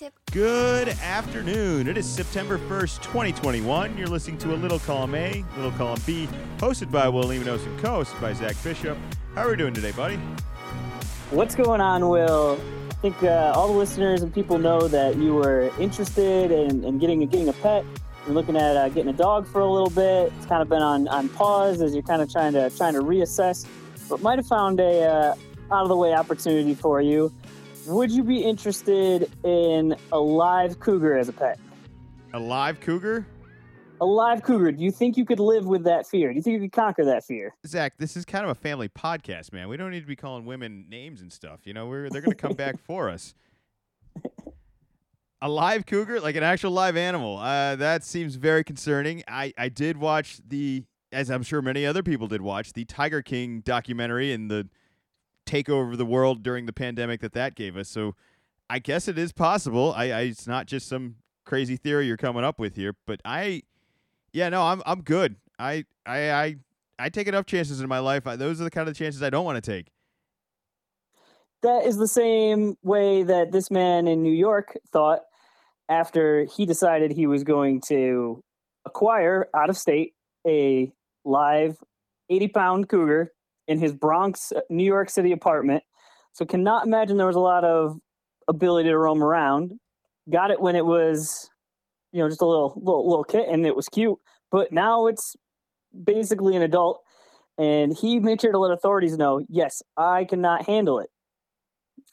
tip. Good afternoon. It is September 1st, 2021. You're listening to a Little Column A, Little Column B, hosted by Will Lemonos and co-hosted by Zach Bishop. How are we doing today, buddy? What's going on, Will? I think uh, all the listeners and people know that you were interested in, in getting getting a pet. You're looking at uh, getting a dog for a little bit. It's kind of been on, on pause as you're kind of trying to trying to reassess, but might have found a uh, out of the way opportunity for you. Would you be interested in a live cougar as a pet? A live cougar? A live cougar. Do you think you could live with that fear? Do you think you could conquer that fear? Zach, this is kind of a family podcast, man. We don't need to be calling women names and stuff. You know, we're they're going to come back for us. A live cougar, like an actual live animal. Uh, that seems very concerning. I, I did watch the, as I'm sure many other people did watch, the Tiger King documentary and the take over the world during the pandemic that that gave us. So I guess it is possible. I, I it's not just some crazy theory you're coming up with here, but I, yeah, no, I'm I'm good. I I I, I take enough chances in my life. I, those are the kind of chances I don't want to take. That is the same way that this man in New York thought after he decided he was going to acquire out of state a live 80 pound cougar in his Bronx, uh, New York City apartment. So cannot imagine there was a lot of ability to roam around. Got it when it was, you know, just a little little little kitten. It was cute, but now it's basically an adult. And he made sure to let authorities know, yes, I cannot handle it.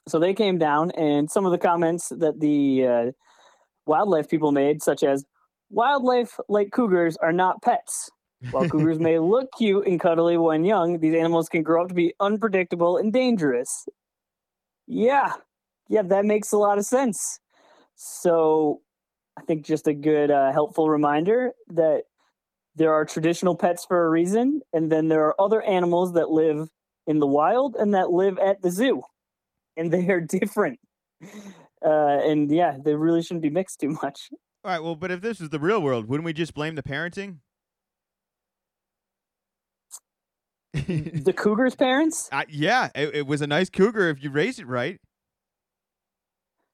So they came down, and some of the comments that the uh, wildlife people made, such as wildlife like cougars are not pets. While cougars may look cute and cuddly when young, these animals can grow up to be unpredictable and dangerous. Yeah, yeah, that makes a lot of sense. So I think just a good, uh, helpful reminder that there are traditional pets for a reason, and then there are other animals that live in the wild and that live at the zoo, and they are different. Uh, and yeah, they really shouldn't be mixed too much. All right, well, but if this is the real world, wouldn't we just blame the parenting? the cougar's parents? Uh, yeah, it, it was a nice cougar if you raised it right.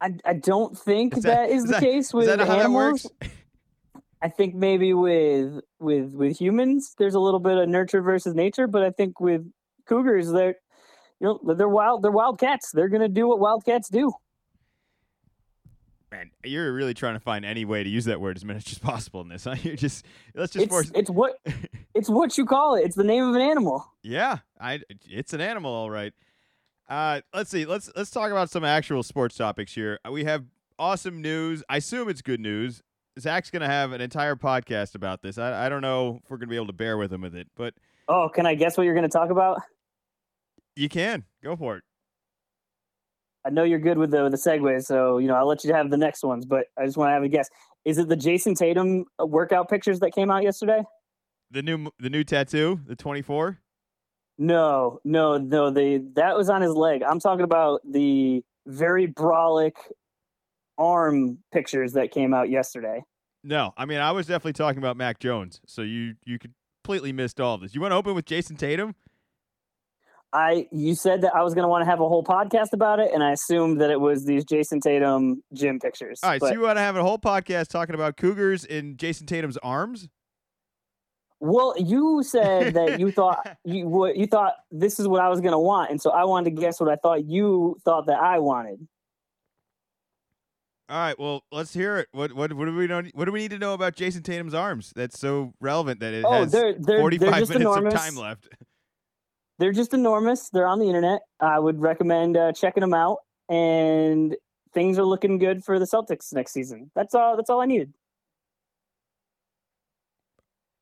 I, I don't think Is that that- is is the that- case Is with that how that animals. works? I think maybe with with with humans, there's a little bit of nurture versus nature, but I think with cougars, they're you know they're wild. They're wild cats. They're gonna do what wild cats do. Man, you're really trying to find any way to use that word as much as possible in this. Huh? You're just let's just It's force. it's what it's what you call it. It's the name of an animal. Yeah, I it's an animal, all right. Uh, let's see. Let's let's talk about some actual sports topics here. Uh, We have awesome news. I assume it's good news. Zach's gonna have an entire podcast about this. I I don't know if we're gonna be able to bear with him with it, but Oh, can I guess what you're gonna talk about? you can go for it. I know you're good with the the segues, so you know I'll let you have the next ones. But I just want to have a guess. Is it the Jayson Tatum uh, workout pictures that came out yesterday? The new the new tattoo, the 24. No, no, no. The that was on his leg. I'm talking about the very brolic arm pictures that came out yesterday. No, I mean I was definitely talking about Mac Jones. So you you completely missed all this. You want to open with Jayson Tatum? I you said that I was going to want to have a whole podcast about it, and I assumed that it was these Jayson Tatum gym pictures. All right, But- so you want to have a whole podcast talking about Cougars in Jayson Tatum's arms? well, you said that you thought you what you thought this is what I was going to want, and so I wanted to guess what I thought you thought that I wanted. All right, well, let's hear it. What what what do we know? What do we need to know about Jayson Tatum's arms? That's so relevant that it Oh, has they're they're 45 they're minutes enormous. of time left. they're just enormous. They're on the internet. I would recommend uh, checking them out. And things are looking good for the Celtics next season. That's all. That's all I needed.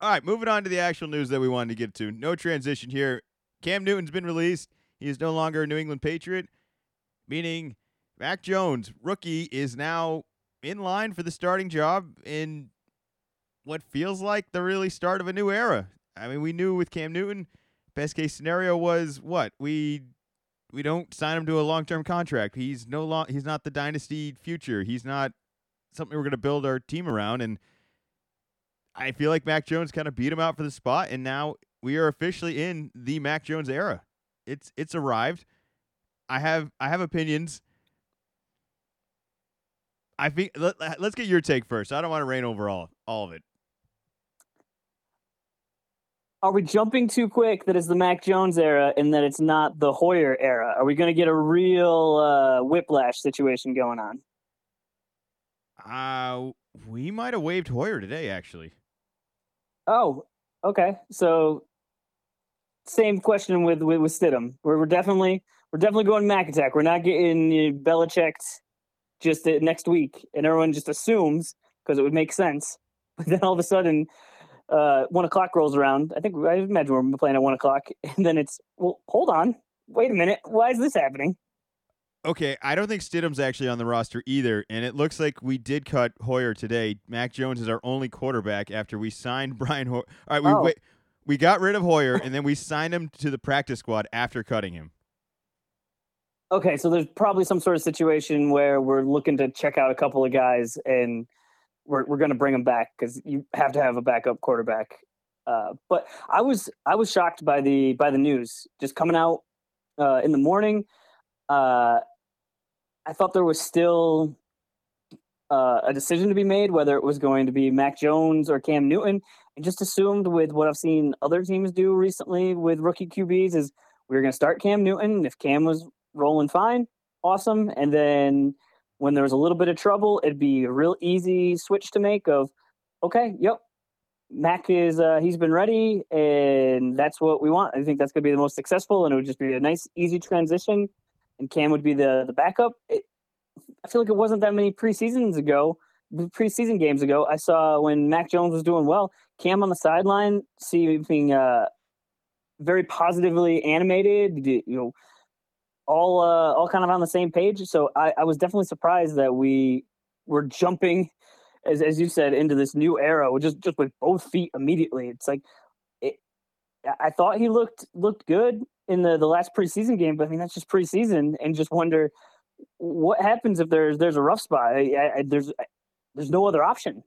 All right, moving on to the actual news that we wanted to get to. No transition here. Cam Newton's been released. He is no longer a New England Patriot, meaning Mac Jones, rookie, is now in line for the starting job in what feels like the really start of a new era. I mean, we knew with Cam Newton, best case scenario was what we we don't sign him to a long term contract. He's no long. He's not the dynasty future. He's not something we're going to build our team around. And I feel like Mac Jones kind of beat him out for the spot, and now we are officially in the Mac Jones era. It's it's arrived. I have I have opinions. I think let, us get your take first. I don't want to rain over all all of it. Are we jumping too quick that it's the Mac Jones era and that it's not the Hoyer era? Are we going to get a real uh, whiplash situation going on? Uh, we might have waived Hoyer today, actually. Oh, okay. So same question with with, with Stidham. We're, we're definitely we're definitely going Mac attack. We're not getting you know, Belichick just next week, and everyone just assumes because it would make sense. But then all of a sudden, uh, one o'clock rolls around. I think I imagine we're playing at one o'clock, and then it's well, hold on, wait a minute, why is this happening? Okay, I don't think Stidham's actually on the roster either, and it looks like we did cut Hoyer today. Mac Jones is our only quarterback after we signed Brian Hoyer. All right, we Oh. wait, we got rid of Hoyer, and then we signed him to the practice squad after cutting him. Okay, so there's probably some sort of situation where we're looking to check out a couple of guys, and we're we're going to bring them back because you have to have a backup quarterback. Uh, but I was I was shocked by the by the news just coming out uh, in the morning. Uh, I thought there was still uh, a decision to be made whether it was going to be Mac Jones or Cam Newton. I just assumed with what I've seen other teams do recently with rookie QBs is we were going to start Cam Newton. If Cam was rolling fine, awesome. And then when there was a little bit of trouble, it'd be a real easy switch to make of, okay, yep, Mac is uh, he's been ready, and that's what we want. I think that's going to be the most successful, and it would just be a nice, easy transition. And Cam would be the the backup. It, I feel like it wasn't that many preseasons ago, preseason games ago. I saw when Mac Jones was doing well, Cam on the sideline, seeming uh, very positively animated. You know, all uh, all kind of on the same page. So I, I was definitely surprised that we were jumping, as as you said, into this new era, just just with both feet immediately. It's like it. I thought he looked looked good in the the last preseason game, but I mean that's just preseason, and just wonder what happens if there's there's a rough spot. I, I, there's there's no other option.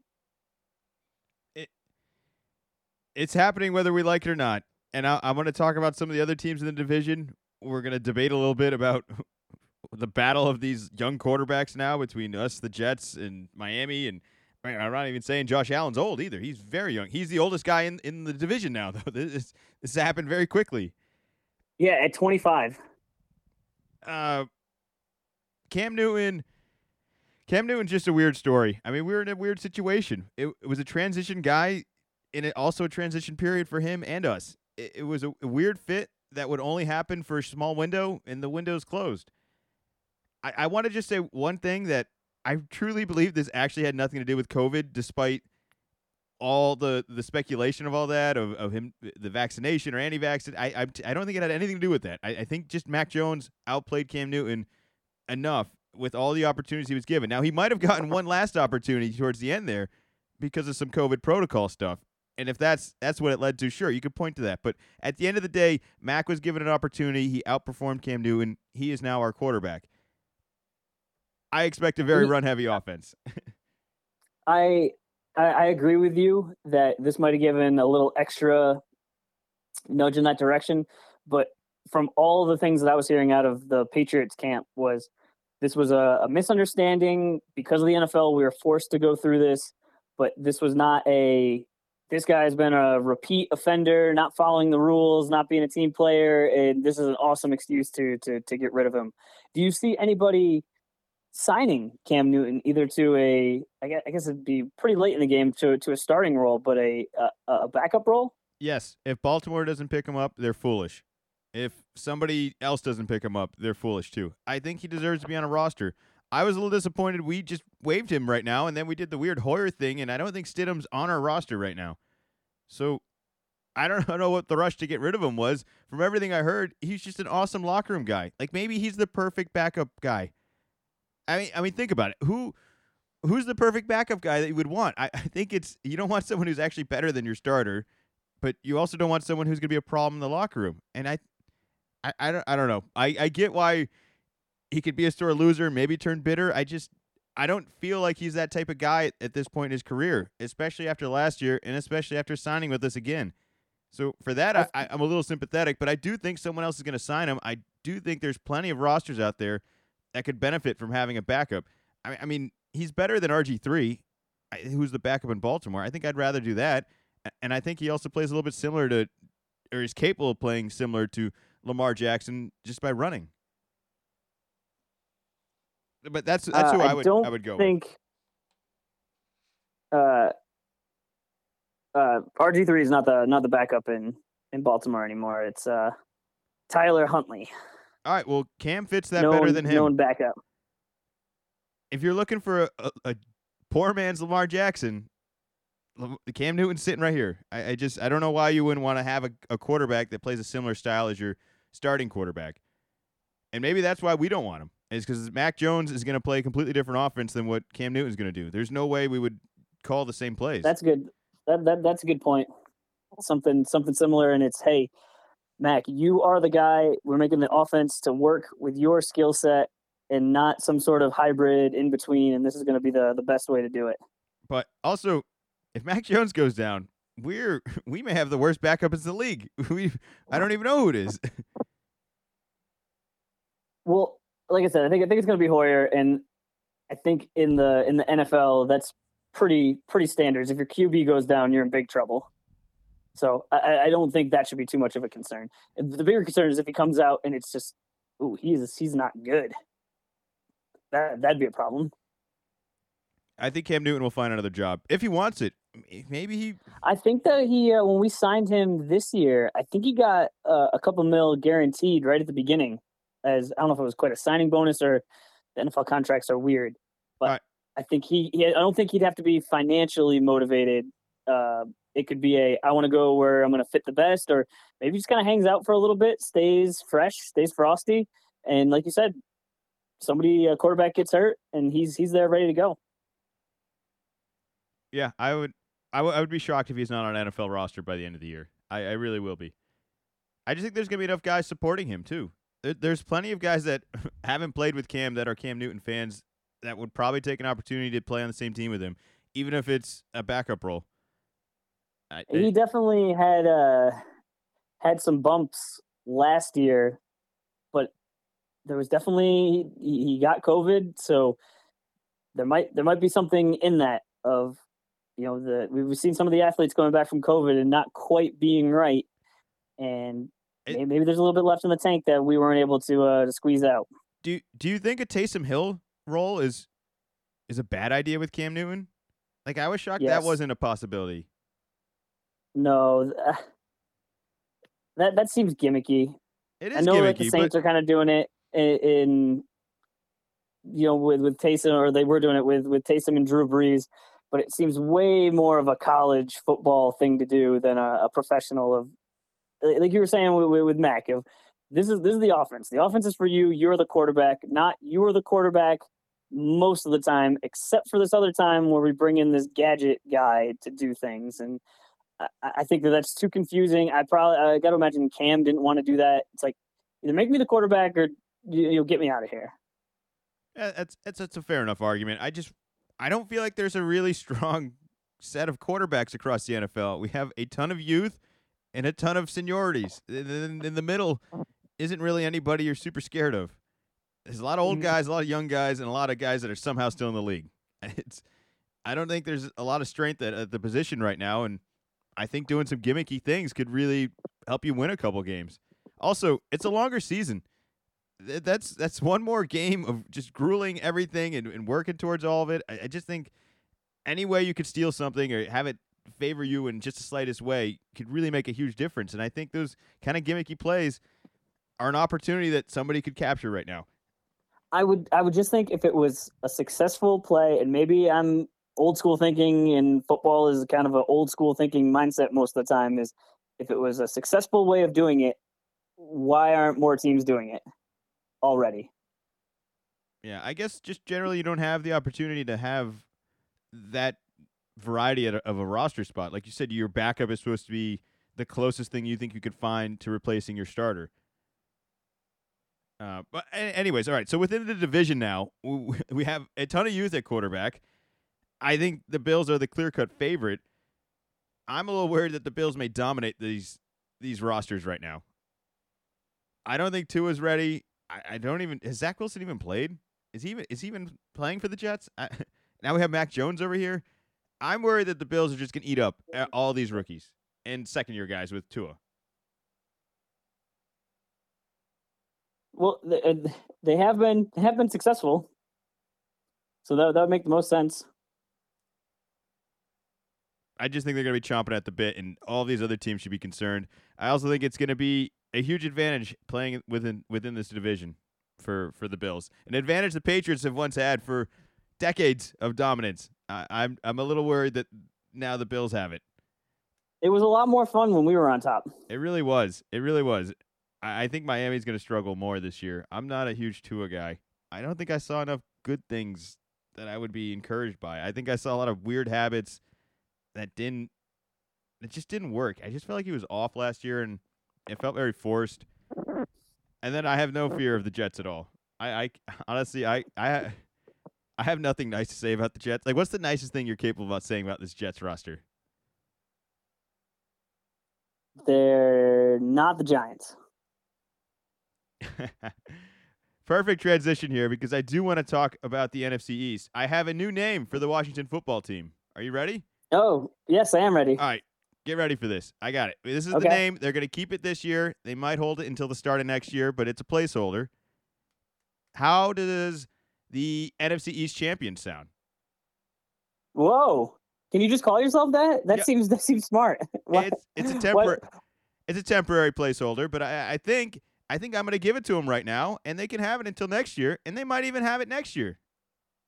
It's happening whether we like it or not. And I, I'm going to talk about some of the other teams in the division. We're going to debate a little bit about the battle of these young quarterbacks now between us, the Jets, and Miami. And man, I'm not even saying Josh Allen's old either. He's very young. He's the oldest guy in, in the division now, though. This, this happened very quickly. Yeah, at 25. Uh, Cam Newton. Cam Newton's just a weird story. I mean, we were in a weird situation. It, it was a transition guy, and it also a transition period for him and us. It, it was a, a weird fit that would only happen for a small window, and the window's closed. I, I want to just say one thing that I truly believe this actually had nothing to do with COVID, despite all the, the speculation of all that of, of him the vaccination or anti-vaccine. I, I I don't think it had anything to do with that. I, I think just Mac Jones outplayed Cam Newton enough with all the opportunities he was given. Now he might have gotten one last opportunity towards the end there because of some COVID protocol stuff. And if that's that's what it led to, sure, you could point to that. But at the end of the day, Mac was given an opportunity. He outperformed Cam Newton. He is now our quarterback. I expect a very run heavy offense. I, I agree with you that this might have given a little extra nudge in that direction, but from all the things that I was hearing out of the Patriots camp was this was a, a misunderstanding because of the NFL. We were forced to go through this, but this was not a this guy's been a repeat offender, not following the rules, not being a team player, and this is an awesome excuse to to to get rid of him. Do you see anybody signing Cam Newton either to a I guess, I guess it'd be pretty late in the game to to a starting role, but a a, a backup role? yes, if Baltimore doesn't pick him up, they're foolish. If somebody else doesn't pick him up, they're foolish too. I think he deserves to be on a roster. I was a little disappointed we just waived him right now, and then we did the weird Hoyer thing, and I don't think Stidham's on our roster right now. So I don't know what the rush to get rid of him was. From everything I heard, he's just an awesome locker room guy. Like maybe he's the perfect backup guy. I mean, I mean, think about it. Who, who's the perfect backup guy that you would want? I, I think it's you don't want someone who's actually better than your starter, but you also don't want someone who's going to be a problem in the locker room. And I, I, I don't, I don't know. I, I get why he could be a sore loser, maybe turn bitter. I just, I don't feel like he's that type of guy at this point in his career, especially after last year and especially after signing with us again. So for that, I, I, I'm a little sympathetic, but I do think someone else is going to sign him. I do think there's plenty of rosters out there that could benefit from having a backup. I, I mean, he's better than RG three, who's the backup in Baltimore. I think I'd rather do that, and I think he also plays a little bit similar to, or is capable of playing similar to Lamar Jackson just by running. But that's that's who Uh, I would don't I would go. with. think uh, uh, RG three is not the not the backup in in Baltimore anymore. It's uh, Tyler Huntley, All right, well, Cam fits that known, better than him. known backup. if you're looking for a, a, a poor man's Lamar Jackson, Cam Newton's sitting right here. I, I just I don't know why you wouldn't want to have a, a quarterback that plays a similar style as your starting quarterback. And maybe that's why we don't want him. Is because Mac Jones is going to play a completely different offense than what Cam Newton is going to do. There's no way we would call the same plays. That's good. That, that that's a good point. Something something similar, and it's hey, Mac, you are the guy. We're making the offense to work with your skill set, and not some sort of hybrid in between. And this is going to be the the best way to do it. but also, if Mac Jones goes down, we're we may have the worst backup in the league. We I don't even know who it is. Well, like I said, I think I think it's going to be Hoyer, and I think in the in the NFL that's pretty pretty standards. If your QB goes down, you're in big trouble. So I- I, don't think that should be too much of a concern. The bigger concern is if he comes out and it's just, ooh, he's he's not good. That that'd be a problem. I think Cam Newton will find another job if he wants it. Maybe he I think that he uh, when we signed him this year, I think he got uh, a couple mil guaranteed right at the beginning. As I don't know if it was quite a signing bonus or the NFL contracts are weird, but Right. I think he, he I don't think he'd have to be financially motivated. Uh, it could be a I want to go where I'm going to fit the best, or maybe just kind of hangs out for a little bit, stays fresh, stays frosty, and like you said, somebody a quarterback gets hurt and he's he's there ready to go. Yeah, I would. I would- I would be shocked if he's not on an NFL roster by the end of the year. I, I really will be. I just think there's gonna be enough guys supporting him too. There, there's plenty of guys that haven't played with Cam that are Cam Newton fans that would probably take an opportunity to play on the same team with him, even if it's a backup role. I, he definitely had uh had some bumps last year, but there was definitely he, he got COVID, so there might there might be something in that of you know the we've seen some of the athletes going back from COVID and not quite being right, and It- maybe, there's a little bit left in the tank that we weren't able to uh, to squeeze out. do do you think a Taysom Hill role is is a bad idea with Cam Newton? Like I was shocked that wasn't a possibility. No, uh, that that seems gimmicky. It I is know that the Saints but are kind of doing it in, in you know with with Taysom, or they were doing it with with Taysom and Drew Brees, but it seems way more of a college football thing to do than a, a professional of like you were saying with, with, Mac. Of this is this is the offense. The offense is for you. You're the quarterback, not you are the quarterback most of the time, except for this other time where we bring in this gadget guy to do things and. I, I think that that's too confusing. I probably I got to imagine Cam didn't want to do that. It's like either make me the quarterback or you, you'll get me out of here. Yeah, that's that's that's a fair enough argument. I just I don't feel like there's a really strong set of quarterbacks across the NFL. We have a ton of youth and a ton of seniorities. In, in, the middle isn't really anybody you're super scared of. There's a lot of old Mhm. guys, a lot of young guys, and a lot of guys that are somehow still in the league. It's I don't think there's a lot of strength at, at the position right now, and I think doing some gimmicky things could really help you win a couple games. Also, it's a longer season that's that's one more game of just grueling everything and, and working towards all of it. I, I just think any way you could steal something or have it favor you in just the slightest way could really make a huge difference. And I think those kind of gimmicky plays are an opportunity that somebody could capture right now. I would I would just think if it was a successful play, and maybe I'm old school thinking, and football is kind of an old school thinking mindset most of the time. Is if it was a successful way of doing it, why aren't more teams doing it already? Yeah, I guess just generally you don't have the opportunity to have that variety of a roster spot. Like you said, your backup is supposed to be the closest thing you think you could find to replacing your starter. Uh, but anyways, all right. So within the division now, we have a ton of youth at quarterback. I think the Bills are the clear-cut favorite. I'm a little worried that the Bills may dominate these these rosters right now. I don't think Tua's ready. I, I don't even has Zach Wilson even played? Is he even is he even playing for the Jets? I, Now we have Mac Jones over here. I'm worried that the Bills are just going to eat up uh, all these rookies and second year guys with Tua. Well, they have been have been successful, so that that would make the most sense. I just think they're going to be chomping at the bit, and all these other teams should be concerned. I also think it's going to be a huge advantage playing within within this division for for the Bills, an advantage the Patriots have once had for decades of dominance. I, I'm I'm a little worried that now the Bills have it. It was a lot more fun when we were on top. It really was. It really was. I, I think Miami's going to struggle more this year. I'm not a huge Tua guy. I don't think I saw enough good things that I would be encouraged by. I think I saw a lot of weird habits that didn't. It just didn't work. I just felt like he was off last year, and it felt very forced. And then I have no fear of the Jets at all. I, I honestly, I, I, I have nothing nice to say about the Jets. Like, what's the nicest thing you're capable about saying about this Jets roster? They're not the Giants. Perfect transition here because I do want to talk about the NFC East. I have a new name for the Washington football team. Are you ready? Oh, yes, I am ready. All right. Get ready for this. I got it. This is okay. the name. They're going to keep it this year. They might hold it until the start of next year, but it's a placeholder. How does the NFC East champion sound? Whoa. Can you just call yourself that? That yep. seems that seems smart. it's, it's a temporary it's a temporary placeholder, but I, I think I think I'm going to give it to them right now, and they can have it until next year, and they might even have it next year.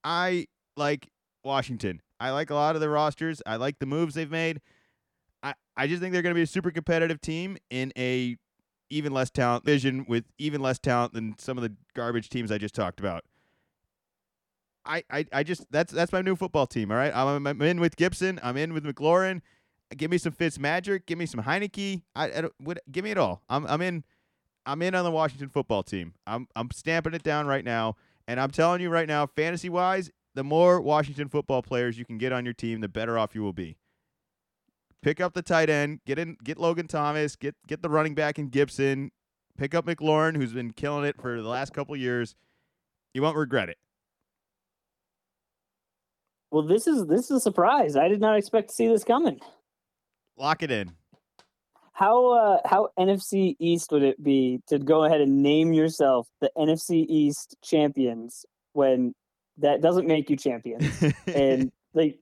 I like Washington. I like a lot of the rosters. I like the moves they've made. I, I just think they're going to be a super competitive team in a even less talent vision with even less talent than some of the garbage teams I just talked about. I, I, I just that's that's my new football team. All right, I'm, I'm in with Gibson. I'm in with McLaurin. Give me some Fitz Magic. Give me some Heinicke. I, I what, give me it all. I'm I'm in. I'm in on the Washington football team. I'm I'm stamping it down right now, and I'm telling you right now, fantasy wise, the more Washington football players you can get on your team, the better off you will be. Pick up the tight end, get in, get Logan Thomas, get get the running back in Gibson, pick up McLaurin, who's been killing it for the last couple years. You won't regret it. Well, this is this is a surprise. I did not expect to see this coming. Lock it in. How uh, how NFC East would it be to go ahead and name yourself the NFC East champions when that doesn't make you champions? and like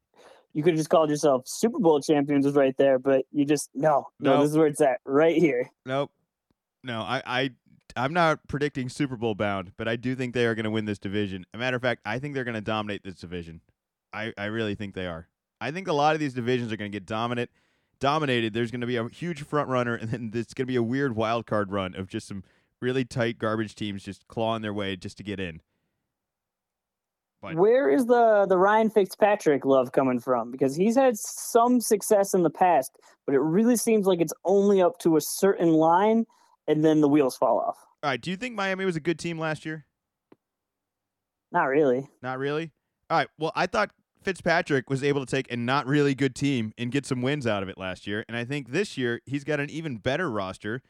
you could have just called yourself Super Bowl champions was right there, but you just no, no, nope. this is where it's at, right here. Nope. No, I, I I'm not predicting Super Bowl bound, but I do think they are going to win this division. A matter of fact, I think they're going to dominate this division. I, I really think they are. I think a lot of these divisions are going to get dominant, dominated. There's going to be a huge front runner, and then there's going to be a weird wild card run of just some really tight garbage teams just clawing their way just to get in. But where is the the Ryan Fitzpatrick love coming from? Because he's had some success in the past, but it really seems like it's only up to a certain line, and then the wheels fall off. All right. Do you think Miami was a good team last year? Not really. Not really. All right. Well, I thought Fitzpatrick was able to take a not really good team and get some wins out of it last year. And I think this year he's got an even better roster.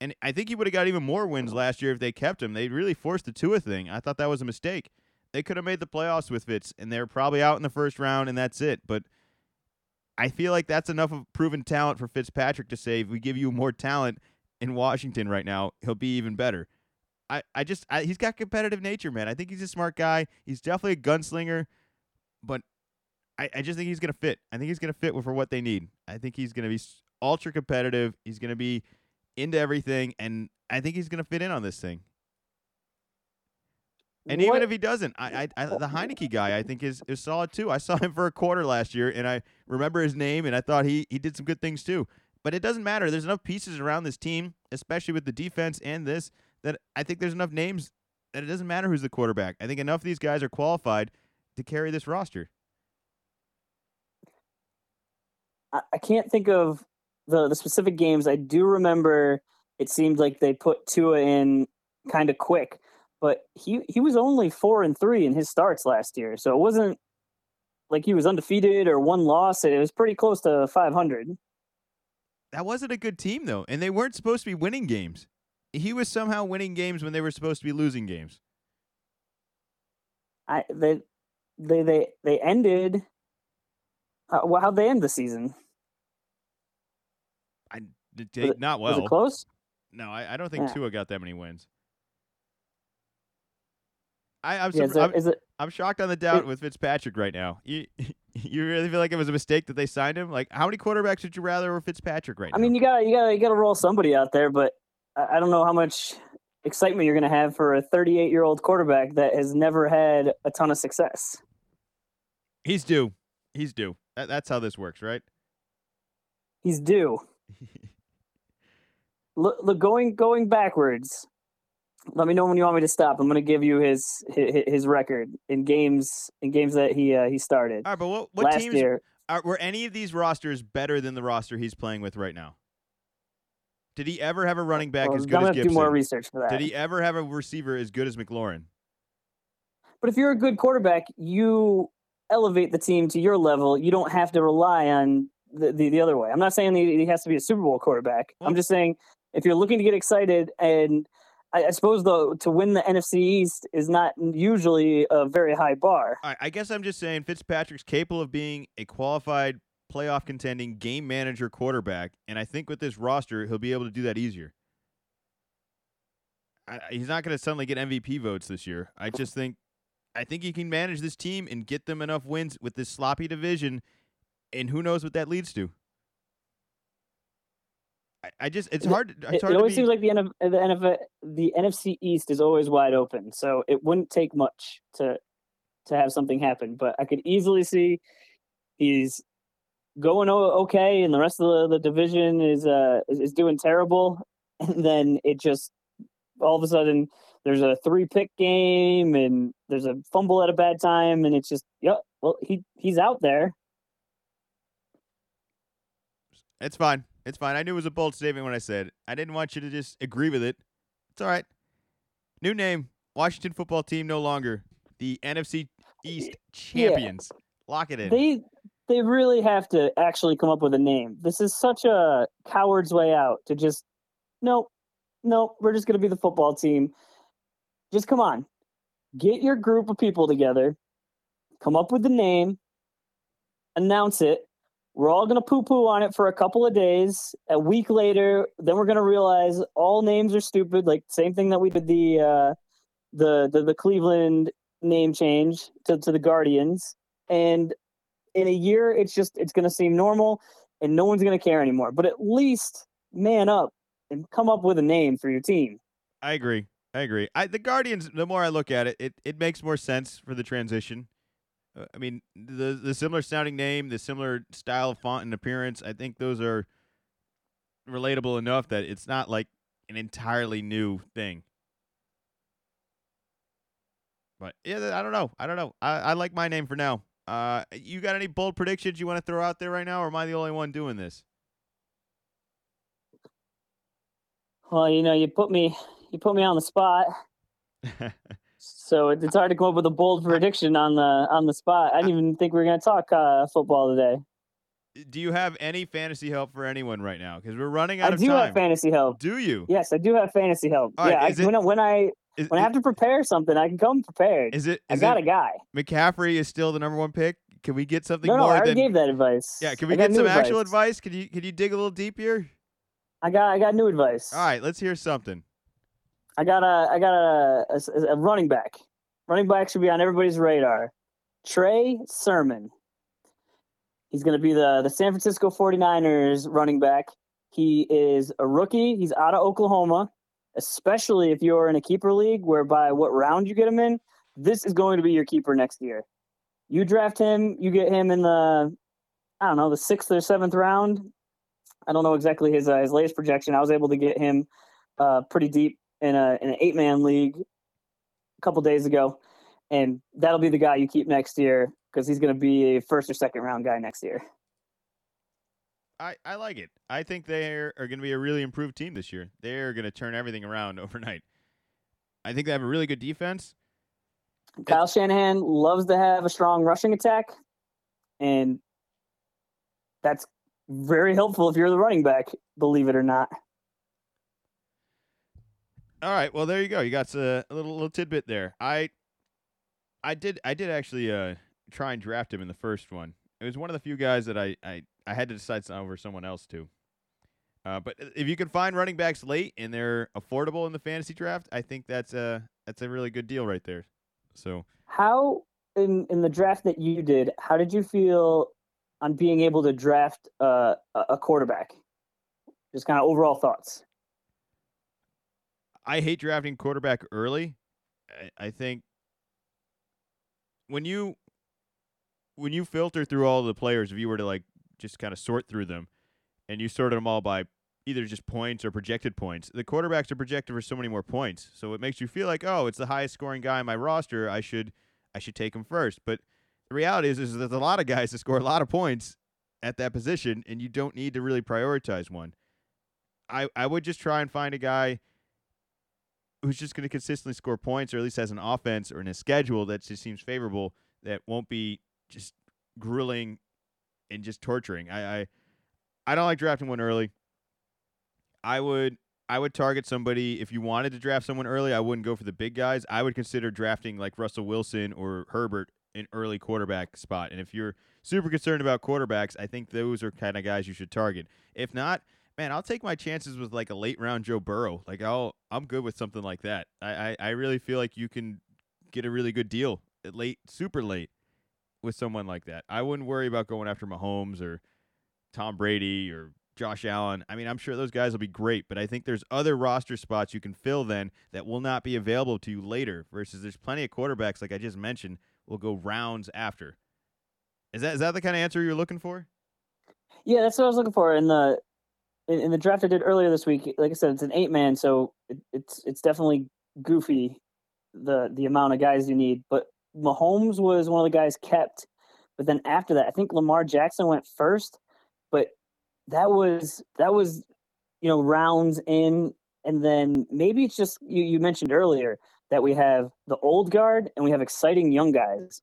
And I think he would have got even more wins last year if they kept him. They really forced the Tua thing. I thought that was a mistake. They could have made the playoffs with Fitz, and they're probably out in the first round, and that's it. But I feel like that's enough of proven talent for Fitzpatrick to say if we give you more talent in Washington right now, he'll be even better. I, I just I, he's got competitive nature, man. I think he's a smart guy. He's definitely a gunslinger, but I, I just think he's going to fit. I think he's going to fit for what they need. I think he's going to be ultra competitive. He's going to be into everything, and I think he's going to fit in on this thing. And what? even if he doesn't, I, I, I, the Heinicke guy I think is is solid too. I saw him for a quarter last year, and I remember his name, and I thought he he did some good things too. But it doesn't matter. There's enough pieces around this team, especially with the defense and this, that I think there's enough names that it doesn't matter who's the quarterback. I think enough of these guys are qualified to carry this roster. I can't think of the the specific games. I do remember it seemed like they put Tua in kind of quick, but he he was only four and three in his starts last year, so it wasn't like he was undefeated or one loss. It was pretty close to five hundred. That wasn't a good team though, and they weren't supposed to be winning games. He was somehow winning games when they were supposed to be losing games. I they they they they ended. Uh, well, how'd they end the season? I did Was it- not Was well. it close? No, I, I don't think Yeah. Tua got that many wins. I, I'm, Yeah, surp- is, there, I'm, it? I'm shocked on the doubt with Fitzpatrick right now. You you really feel like it was a mistake that they signed him? Like, how many quarterbacks would you rather over Fitzpatrick right I now? I mean, you got you got you got to roll somebody out there, but I, I don't know how much excitement you're going to have for a 38 year old quarterback that has never had a ton of success. He's due. He's due. That, that's how this works, right? He's due. Look, look, going going backwards. Let me know when you want me to stop. I'm going to give you his, his his record in games in games that he uh, he started All right, but what, what last teams year. are, were any of these rosters better than the roster he's playing with right now? Did he ever have a running back Well, as good as to do more Gibson? research for that. Did he ever have a receiver as good as McLaurin? But if you're a good quarterback, you elevate the team to your level. You don't have to rely on the, the, the other way. I'm not saying that he has to be a Super Bowl quarterback. I'm mm. just saying if you're looking to get excited, and I, I suppose though to win the NFC East is not usually a very high bar. Right, I guess I'm just saying Fitzpatrick's capable of being a qualified playoff contending game manager quarterback, and I think with this roster he'll be able to do that easier. I- he's not going to suddenly get MVP votes this year. I just think, I think he can manage this team and get them enough wins with this sloppy division, and who knows what that leads to. I, I just, it's It- hard. It's It, it hard to always be, seems like the NF, the the NFC East is always wide open, so it wouldn't take much to to have something happen. But I could easily see he's going okay, and the rest of the, the division is uh is, is doing terrible, and then it just all of a sudden there's a three pick game and there's a fumble at a bad time, and it's just yep. Well, he he's out there. It's fine. It's fine. I knew it was a bold statement when I said it. I didn't want you to just agree with it. It's all right. New name Washington football team no longer the NFC East Yeah. champions. Lock it in. They they really have to actually come up with a name. This is such a coward's way out to just nope, nope, we're just gonna be the football team. Just come on. Get your group of people together, come up with the name, announce it. We're all gonna poo-poo on it for a couple of days. A week later, then we're gonna realize all names are stupid. Like same thing that we did the uh, the the, the Cleveland name change to, to the Guardians. And in a year, it's just it's gonna seem normal, and no one's gonna care anymore. But at least man up and come up with a name for your team. I agree. I agree. I, the Guardians, the more I look at it, it, it makes more sense for the transition. Uh, I mean, the the similar sounding name, the similar style of font and appearance, I think those are relatable enough that it's not like an entirely new thing. But yeah, I don't know. I don't know. I, I like my name for now. Uh, you got any bold predictions you want to throw out there right now, or am I the only one doing this? Well, you know, you put me you put me on the spot, so it- it's hard to come up with a bold prediction on the on the spot. I didn't even think we were gonna talk uh, football today. Do you have any fantasy help for anyone right now? Because we're running out I of do have fantasy help. do you? Yes, I do have fantasy help. All right, yeah, I, it- when, I, when I Is, when I have to prepare something, I can come prepared. is it I got it a guy. McCaffrey is still the number one pick? Can we get something No, no, more I already than gave that advice. yeah? Can we get some new actual advice? Can you can you dig a little deep here? I got I got new advice. All right, let's hear something. I got a I got a, a a running back. Running back should be on everybody's radar. Trey Sermon. He's going to be the the San Francisco 49ers running back. He is a rookie. He's out of Oklahoma. Especially if you're in a keeper league whereby what round you get him in, this is going to be your keeper next year. You draft him, you get him in the I don't know, the 6th or 7th round. I don't know exactly his uh, his latest projection. I was able to get him uh, pretty deep in a in an eight man league a couple days ago, and that'll be the guy you keep next year because he's going to be a first or second round guy next year. I, I like it. I think they are, are going to be a really improved team this year. They're going to turn everything around overnight. I think they have a really good defense. Kyle Shanahan loves to have a strong rushing attack, and that's very helpful if you're the running back. Believe it or not. All right, well there you go. You got a, a little little tidbit there. I I did I did actually uh try and draft him in the first one. It was one of the few guys that I I, I had to decide over someone else too. Uh, but if you can find running backs late and they're affordable in the fantasy draft, I think that's a that's a really good deal right there. So how in in the draft that you did, how did you feel on being able to draft uh, a quarterback? Just kind of overall thoughts. I hate drafting quarterback early. I, I think when you when you filter through all the players, if you were to like just kind of sort through them, and you sorted them all by either just points or projected points. The quarterbacks are projected for so many more points, so it makes you feel like, oh, it's the highest scoring guy in my roster. I should I should take him first. But the reality is, is there's a lot of guys that score a lot of points at that position, and you don't need to really prioritize one. I I would just try and find a guy who's just going to consistently score points, or at least has an offense or in a schedule that just seems favorable that won't be just grueling and just torturing. I I, I don't like drafting one early. I would I would target somebody if you wanted to draft someone early. I wouldn't go for the big guys. I would consider drafting like Russell Wilson or Herbert in early quarterback spot. And if you're super concerned about quarterbacks, I think those are kind of guys you should target. If not, man, I'll take my chances with like a late round Joe Burrow. Like I'll I'm good with something like that. I I, I really feel like you can get a really good deal uh, late, super late with someone like that. I wouldn't worry about going after Mahomes or Tom Brady or Josh Allen. I mean, I'm sure those guys will be great, but I think there's other roster spots you can fill then that will not be available to you later. Versus there's plenty of quarterbacks, like I just mentioned, will go rounds after. Is that is that the kind of answer you're looking for? Yeah, that's what I was looking for in the in, in the draft I did earlier this week. Like I said, it's an eight man, so it, it's it's definitely goofy the the amount of guys you need. But Mahomes was one of the guys kept. But then after that, I think Lamar Jackson went first. But that was that was you know rounds in and then maybe it's just you, you mentioned earlier that we have the old guard and we have exciting young guys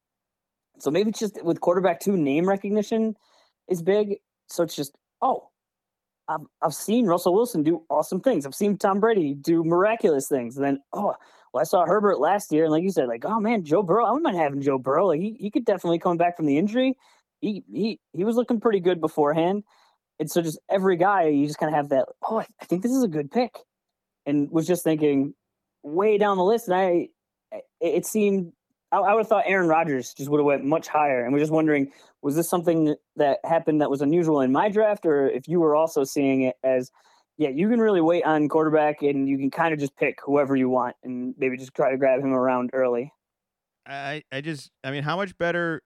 so maybe it's just with quarterback two name recognition is big so it's just oh I've, I've seen russell wilson do awesome things. I've seen tom brady do miraculous things. And then oh well i saw herbert last year and like you said like oh man joe burrow i wouldn't mind having joe burrow. Like he, he could definitely come back from the injury. He, he he was looking pretty good beforehand. And so just every guy, you just kind of have that, oh, I think this is a good pick. And was just thinking way down the list. And I, it seemed, I, I would have thought Aaron Rodgers just would have went much higher. And we're just wondering, was this something that happened that was unusual in my draft? Or if you were also seeing it as, yeah, you can really wait on quarterback and you can kind of just pick whoever you want and maybe just try to grab him around early. I, I just, I mean, how much better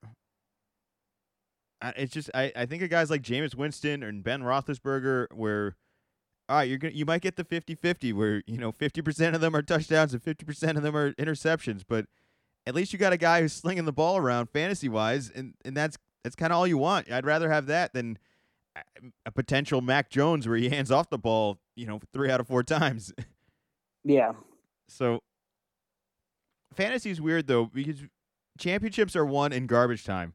it's just I, I think of guys like Jameis Winston and Ben Roethlisberger where all right, you're gonna you might get the 50-50 where, you know, 50% of them are touchdowns and 50% of them are interceptions, but at least you got a guy who's slinging the ball around fantasy-wise and and that's that's kind of all you want. I'd rather have that than a potential Mac Jones where he hands off the ball, you know, 3 out of 4 times. Yeah. So fantasy is weird though because championships are won in garbage time.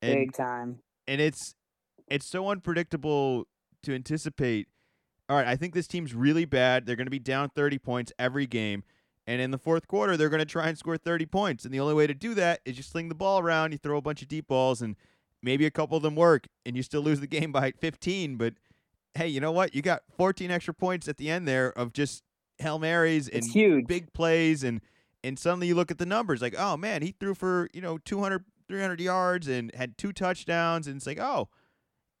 And, Big time. And it's it's so unpredictable to anticipate. All right, I think this team's really bad. They're going to be down 30 points every game. And in the fourth quarter, they're going to try and score 30 points. And the only way to do that is you sling the ball around, you throw a bunch of deep balls, and maybe a couple of them work, and you still lose the game by 15. But hey, you know what? You got 14 extra points at the end there of just Hail Marys and big plays. And, and suddenly you look at the numbers like, oh, man, he threw for, you know, 200 300 yards and had two touchdowns, and it's like, oh,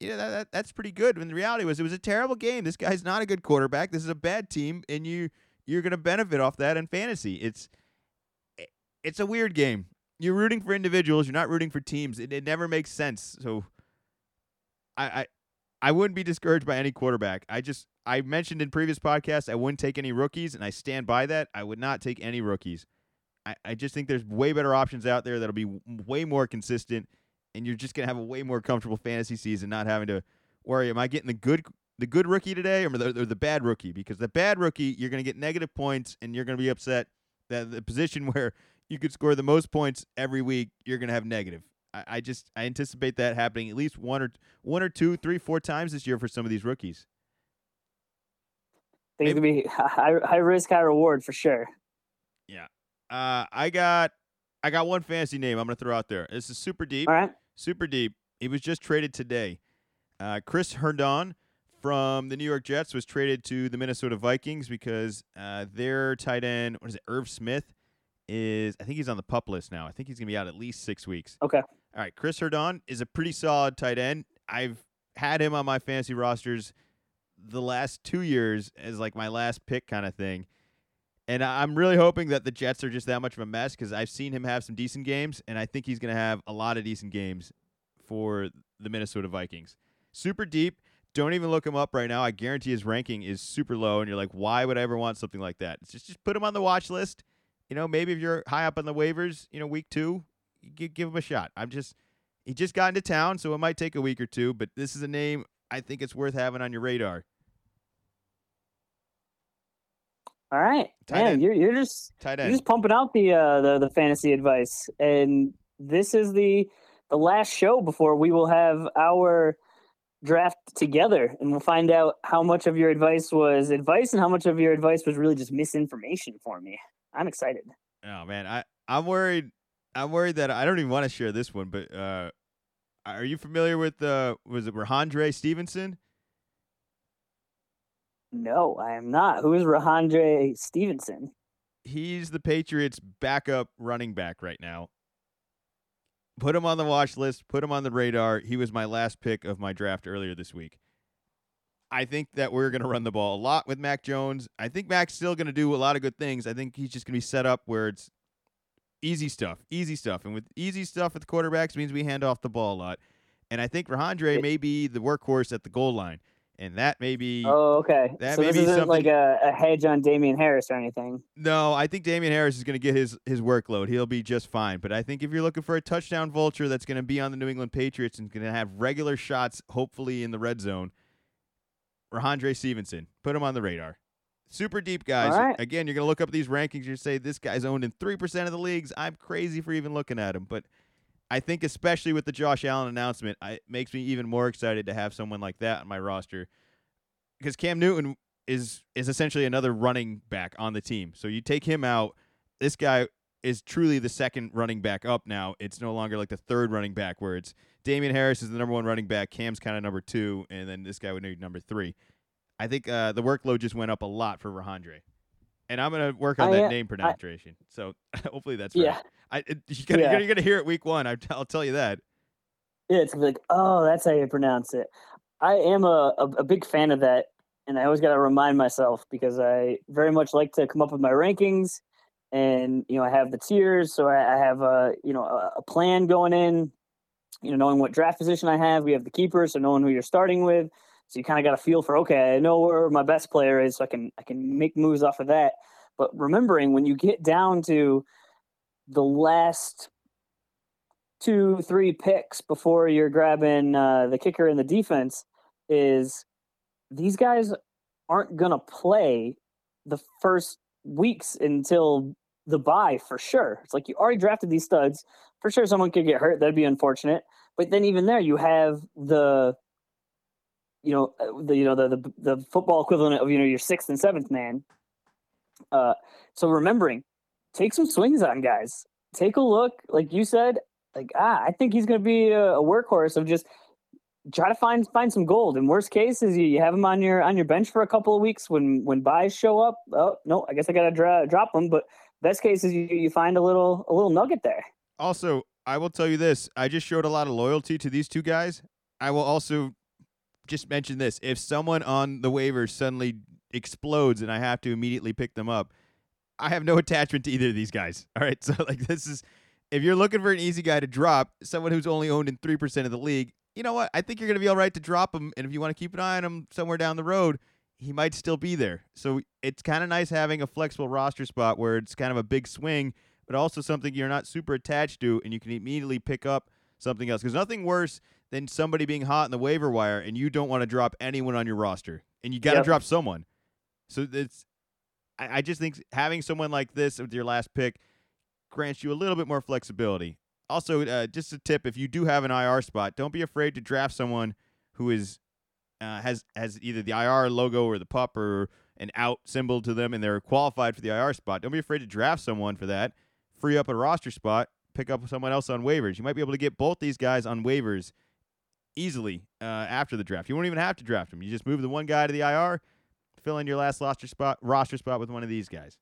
yeah, that, that, that's pretty good. When the reality was, it was a terrible game. This guy's not a good quarterback. This is a bad team, and you you're gonna benefit off that in fantasy. It's it's a weird game. You're rooting for individuals. You're not rooting for teams. It, it never makes sense. So, I, I I wouldn't be discouraged by any quarterback. I just I mentioned in previous podcasts I wouldn't take any rookies, and I stand by that. I would not take any rookies. I, I just think there's way better options out there that'll be w- way more consistent, and you're just gonna have a way more comfortable fantasy season, not having to worry. Am I getting the good the good rookie today or the, or the bad rookie? Because the bad rookie, you're gonna get negative points, and you're gonna be upset that the position where you could score the most points every week, you're gonna have negative. I, I just I anticipate that happening at least one or one or two, three, four times this year for some of these rookies. Things to be high, high risk, high reward for sure. Yeah, uh, I got I got one fantasy name I'm going to throw out there. This is super deep. All right. Super deep. He was just traded today. Uh, Chris Herndon from the New York Jets was traded to the Minnesota Vikings because uh, their tight end, what is it, Irv Smith, is I think he's on the pup list now. I think he's going to be out at least six weeks. Okay. All right, Chris Herndon is a pretty solid tight end. I've had him on my fantasy rosters the last two years as like my last pick kind of thing. And I'm really hoping that the Jets are just that much of a mess because I've seen him have some decent games, and I think he's going to have a lot of decent games for the Minnesota Vikings. Super deep. Don't even look him up right now. I guarantee his ranking is super low, and you're like, why would I ever want something like that? It's just just put him on the watch list. You know, maybe if you're high up on the waivers, you know, week two, give, give him a shot. I'm just he just got into town, so it might take a week or two, but this is a name I think it's worth having on your radar. All right, Tight man, end. you're you're just Tight you're just pumping out the uh the, the fantasy advice, and this is the the last show before we will have our draft together, and we'll find out how much of your advice was advice and how much of your advice was really just misinformation for me. I'm excited. Oh man, I I'm worried. I'm worried that I don't even want to share this one. But uh, are you familiar with uh was it Rahandre Stevenson? No, I am not. Who is Rahandre Stevenson? He's the Patriots' backup running back right now. Put him on the watch list. Put him on the radar. He was my last pick of my draft earlier this week. I think that we're going to run the ball a lot with Mac Jones. I think Mac's still going to do a lot of good things. I think he's just going to be set up where it's easy stuff, easy stuff. And with easy stuff with quarterbacks means we hand off the ball a lot. And I think Rahandre may be the workhorse at the goal line. And that may be Oh, okay. that so may this be isn't like a, a hedge on Damien Harris or anything. No, I think Damien Harris is going to get his his workload. He'll be just fine. But I think if you're looking for a touchdown vulture that's going to be on the New England Patriots and going to have regular shots, hopefully in the red zone, Rahandre Stevenson, put him on the radar. Super deep guys. Right. Again, you're going to look up these rankings. You say this guy's owned in three percent of the leagues. I'm crazy for even looking at him, but I think especially with the Josh Allen announcement, I, it makes me even more excited to have someone like that on my roster because Cam Newton is is essentially another running back on the team. So you take him out, this guy is truly the second running back up now. It's no longer like the third running back where it's Damien Harris is the number one running back, Cam's kind of number two, and then this guy would need number three. I think uh, the workload just went up a lot for Rahandre. And I'm gonna work on I, that name pronunciation. so hopefully that's right. Yeah. I, you're, gonna, Yeah. you're gonna hear it week one. I, I'll tell you that. Yeah, it's like, oh, that's how you pronounce it. I am a, a, a big fan of that, and I always got to remind myself because I very much like to come up with my rankings, and you know I have the tiers, so I, I have a you know a, a plan going in, you know knowing what draft position I have. We have the keepers, so knowing who you're starting with, so you kind of got a feel for okay, I know where my best player is, so I can I can make moves off of that. But remembering when you get down to the last two, three picks before you're grabbing uh, the kicker and the defense is these guys aren't going to play the first weeks until the bye for sure. It's like you already drafted these studs. For sure, someone could get hurt. That'd be unfortunate. But then even there, you have the, you know, uh, the you know the the, the football equivalent of you know your sixth and seventh man. Uh, so remembering, take some swings on guys. Take a look, like you said, like ah, I think he's going to be a, a workhorse of just try to find find some gold. And worst case is you, you have him on your on your bench for a couple of weeks when when buys show up. Oh no, I guess I got to dra- drop him. But best case is you, you find a little a little nugget there. Also, I will tell you this: I just showed a lot of loyalty to these two guys. I will also just mention this: if someone on the waivers suddenly explodes and I have to immediately pick them up, I have no attachment to either of these guys. All right, so like this is if you're looking for an easy guy to drop, someone who's only owned in three percent of the league, you know what? I think you're gonna be all right to drop him, and if you want to keep an eye on him somewhere down the road, he might still be there. So it's kind of nice having a flexible roster spot where it's kind of a big swing, but also something you're not super attached to, and you can immediately pick up something else. Because nothing worse than somebody being hot in the waiver wire, and you don't want to drop anyone on your roster, and you got to Yep. drop someone. So it's, I, I just think having someone like this with your last pick grants you a little bit more flexibility. Also, uh, just a tip: if you do have an IR spot, don't be afraid to draft someone who is uh, has has either the IR logo or the pup or an out symbol to them, and they're qualified for the IR spot. Don't be afraid to draft someone for that. Free up a roster spot. pick up someone else on waivers. You might be able to get both these guys on waivers easily uh, after the draft. You won't even have to draft them. You just move the one guy to the IR, fill in your last roster spot roster spot with one of these guys.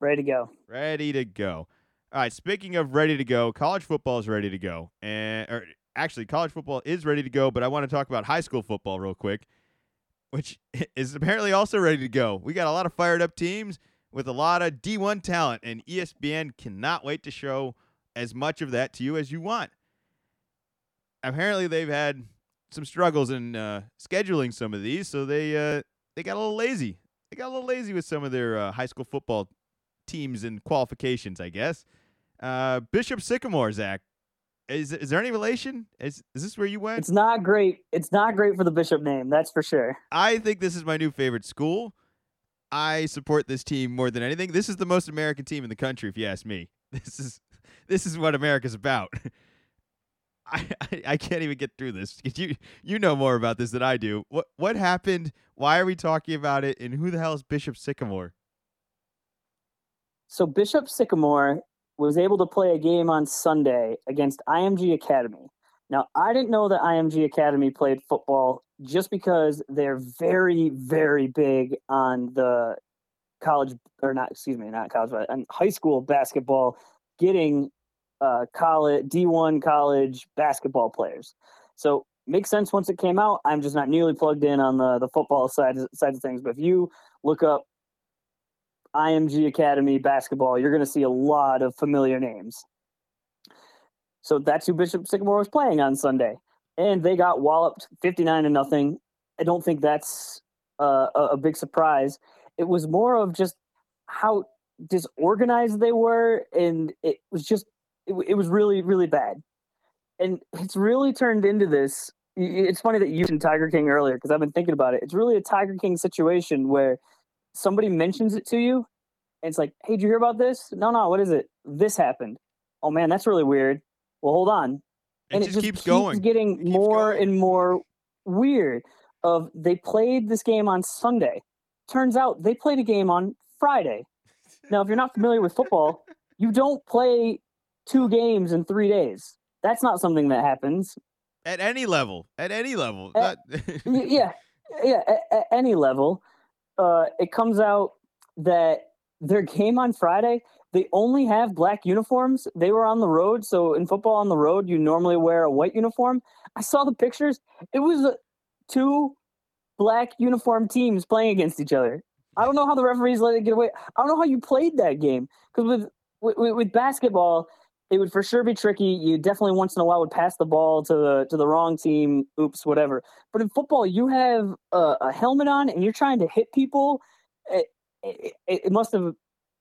Ready to go. Ready to go. All right. Speaking of ready to go, college football is ready to go, and or actually, college football is ready to go. But I want to talk about high school football real quick, which is apparently also ready to go. We got a lot of fired up teams with a lot of D1 talent, and ESPN cannot wait to show as much of that to you as you want. Apparently, they've had some struggles in uh, scheduling some of these, so they uh, they got a little lazy. They got a little lazy with some of their uh, high school football teams and qualifications, I guess. Uh, Bishop Sycamore, Zach, is is there any relation? Is is this where you went? It's not great. It's not great for the Bishop name, that's for sure. I think this is my new favorite school. I support this team more than anything. This is the most American team in the country, if you ask me. This is this is what America's about. I, I, can't even get through this. You you know more about this than I do. What what happened? Why are we talking about it? And who the hell is Bishop Sycamore? So Bishop Sycamore was able to play a game on Sunday against IMG Academy. Now, I didn't know that IMG Academy played football just because they're very, very big on the college, or not, excuse me, not college, but on high school basketball, getting uh, college, D1 college basketball players. So makes sense once it came out. I'm just not nearly plugged in on the, the football side, side of things. But if you look up IMG Academy basketball, you're going to see a lot of familiar names. So that's who Bishop Sycamore was playing on Sunday, and they got walloped 59 to nothing. I don't think that's uh, a, a big surprise. It was more of just how disorganized they were, and it was just it, it was really really bad. And it's really turned into this. It's funny that you mentioned Tiger King earlier because I've been thinking about it. It's really a Tiger King situation where somebody mentions it to you, and it's like, "Hey, did you hear about this? No, no. What is it? This happened. Oh man, that's really weird. Well, hold on." It and just, it just keeps going. getting keeps more going. and more weird. Of they played this game on Sunday. Turns out they played a game on Friday. Now, if you're not familiar with football, you don't play two games in three days. That's not something that happens. At any level. At any level. Uh, Not- yeah, yeah. At, at any level, uh, it comes out that their game on Friday they only have black uniforms. They were on the road, so in football on the road, you normally wear a white uniform. I saw the pictures. It was two black uniform teams playing against each other. I don't know how the referees let it get away. I don't know how you played that game because with, with with basketball, it would for sure be tricky. You definitely once in a while would pass the ball to the to the wrong team. Oops, whatever. But in football, you have a, a helmet on and you're trying to hit people. It, it, it must have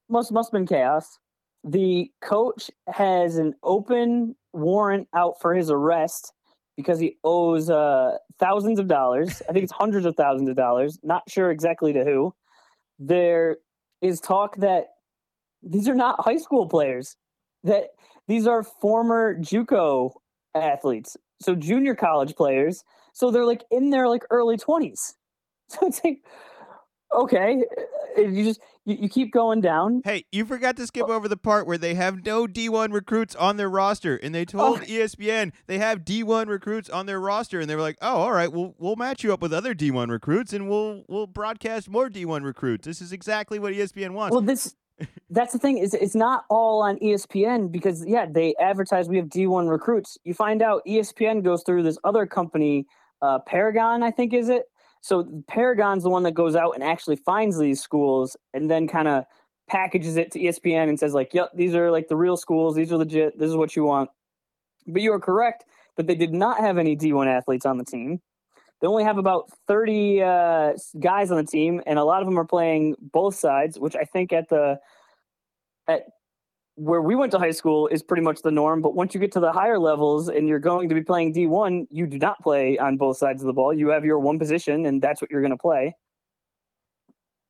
must must have been chaos. The coach has an open warrant out for his arrest because he owes uh, thousands of dollars. I think it's hundreds of thousands of dollars. Not sure exactly to who. There is talk that these are not high school players. That these are former JUCO athletes, so junior college players. So they're like in their like early twenties. So it's like, okay, uh, you just you, you keep going down. Hey, you forgot to skip over the part where they have no D1 recruits on their roster, and they told Oh. ESPN they have D1 recruits on their roster, and they were like, "Oh, all right, we'll we'll match you up with other D1 recruits, and we'll we'll broadcast more D1 recruits." This is exactly what ESPN wants. Well, this that's the thing is it's not all on ESPN because yeah, they advertise we have D1 recruits. You find out ESPN goes through this other company, uh, Paragon, I think is it. So Paragon's the one that goes out and actually finds these schools and then kind of packages it to ESPN and says like, "Yep, these are like the real schools. These are legit. This is what you want." But you are correct that they did not have any D1 athletes on the team. They only have about 30 uh, guys on the team, and a lot of them are playing both sides, which I think at the at where we went to high school is pretty much the norm. But once you get to the higher levels and you're going to be playing D1, you do not play on both sides of the ball. You have your one position, and that's what you're going to play.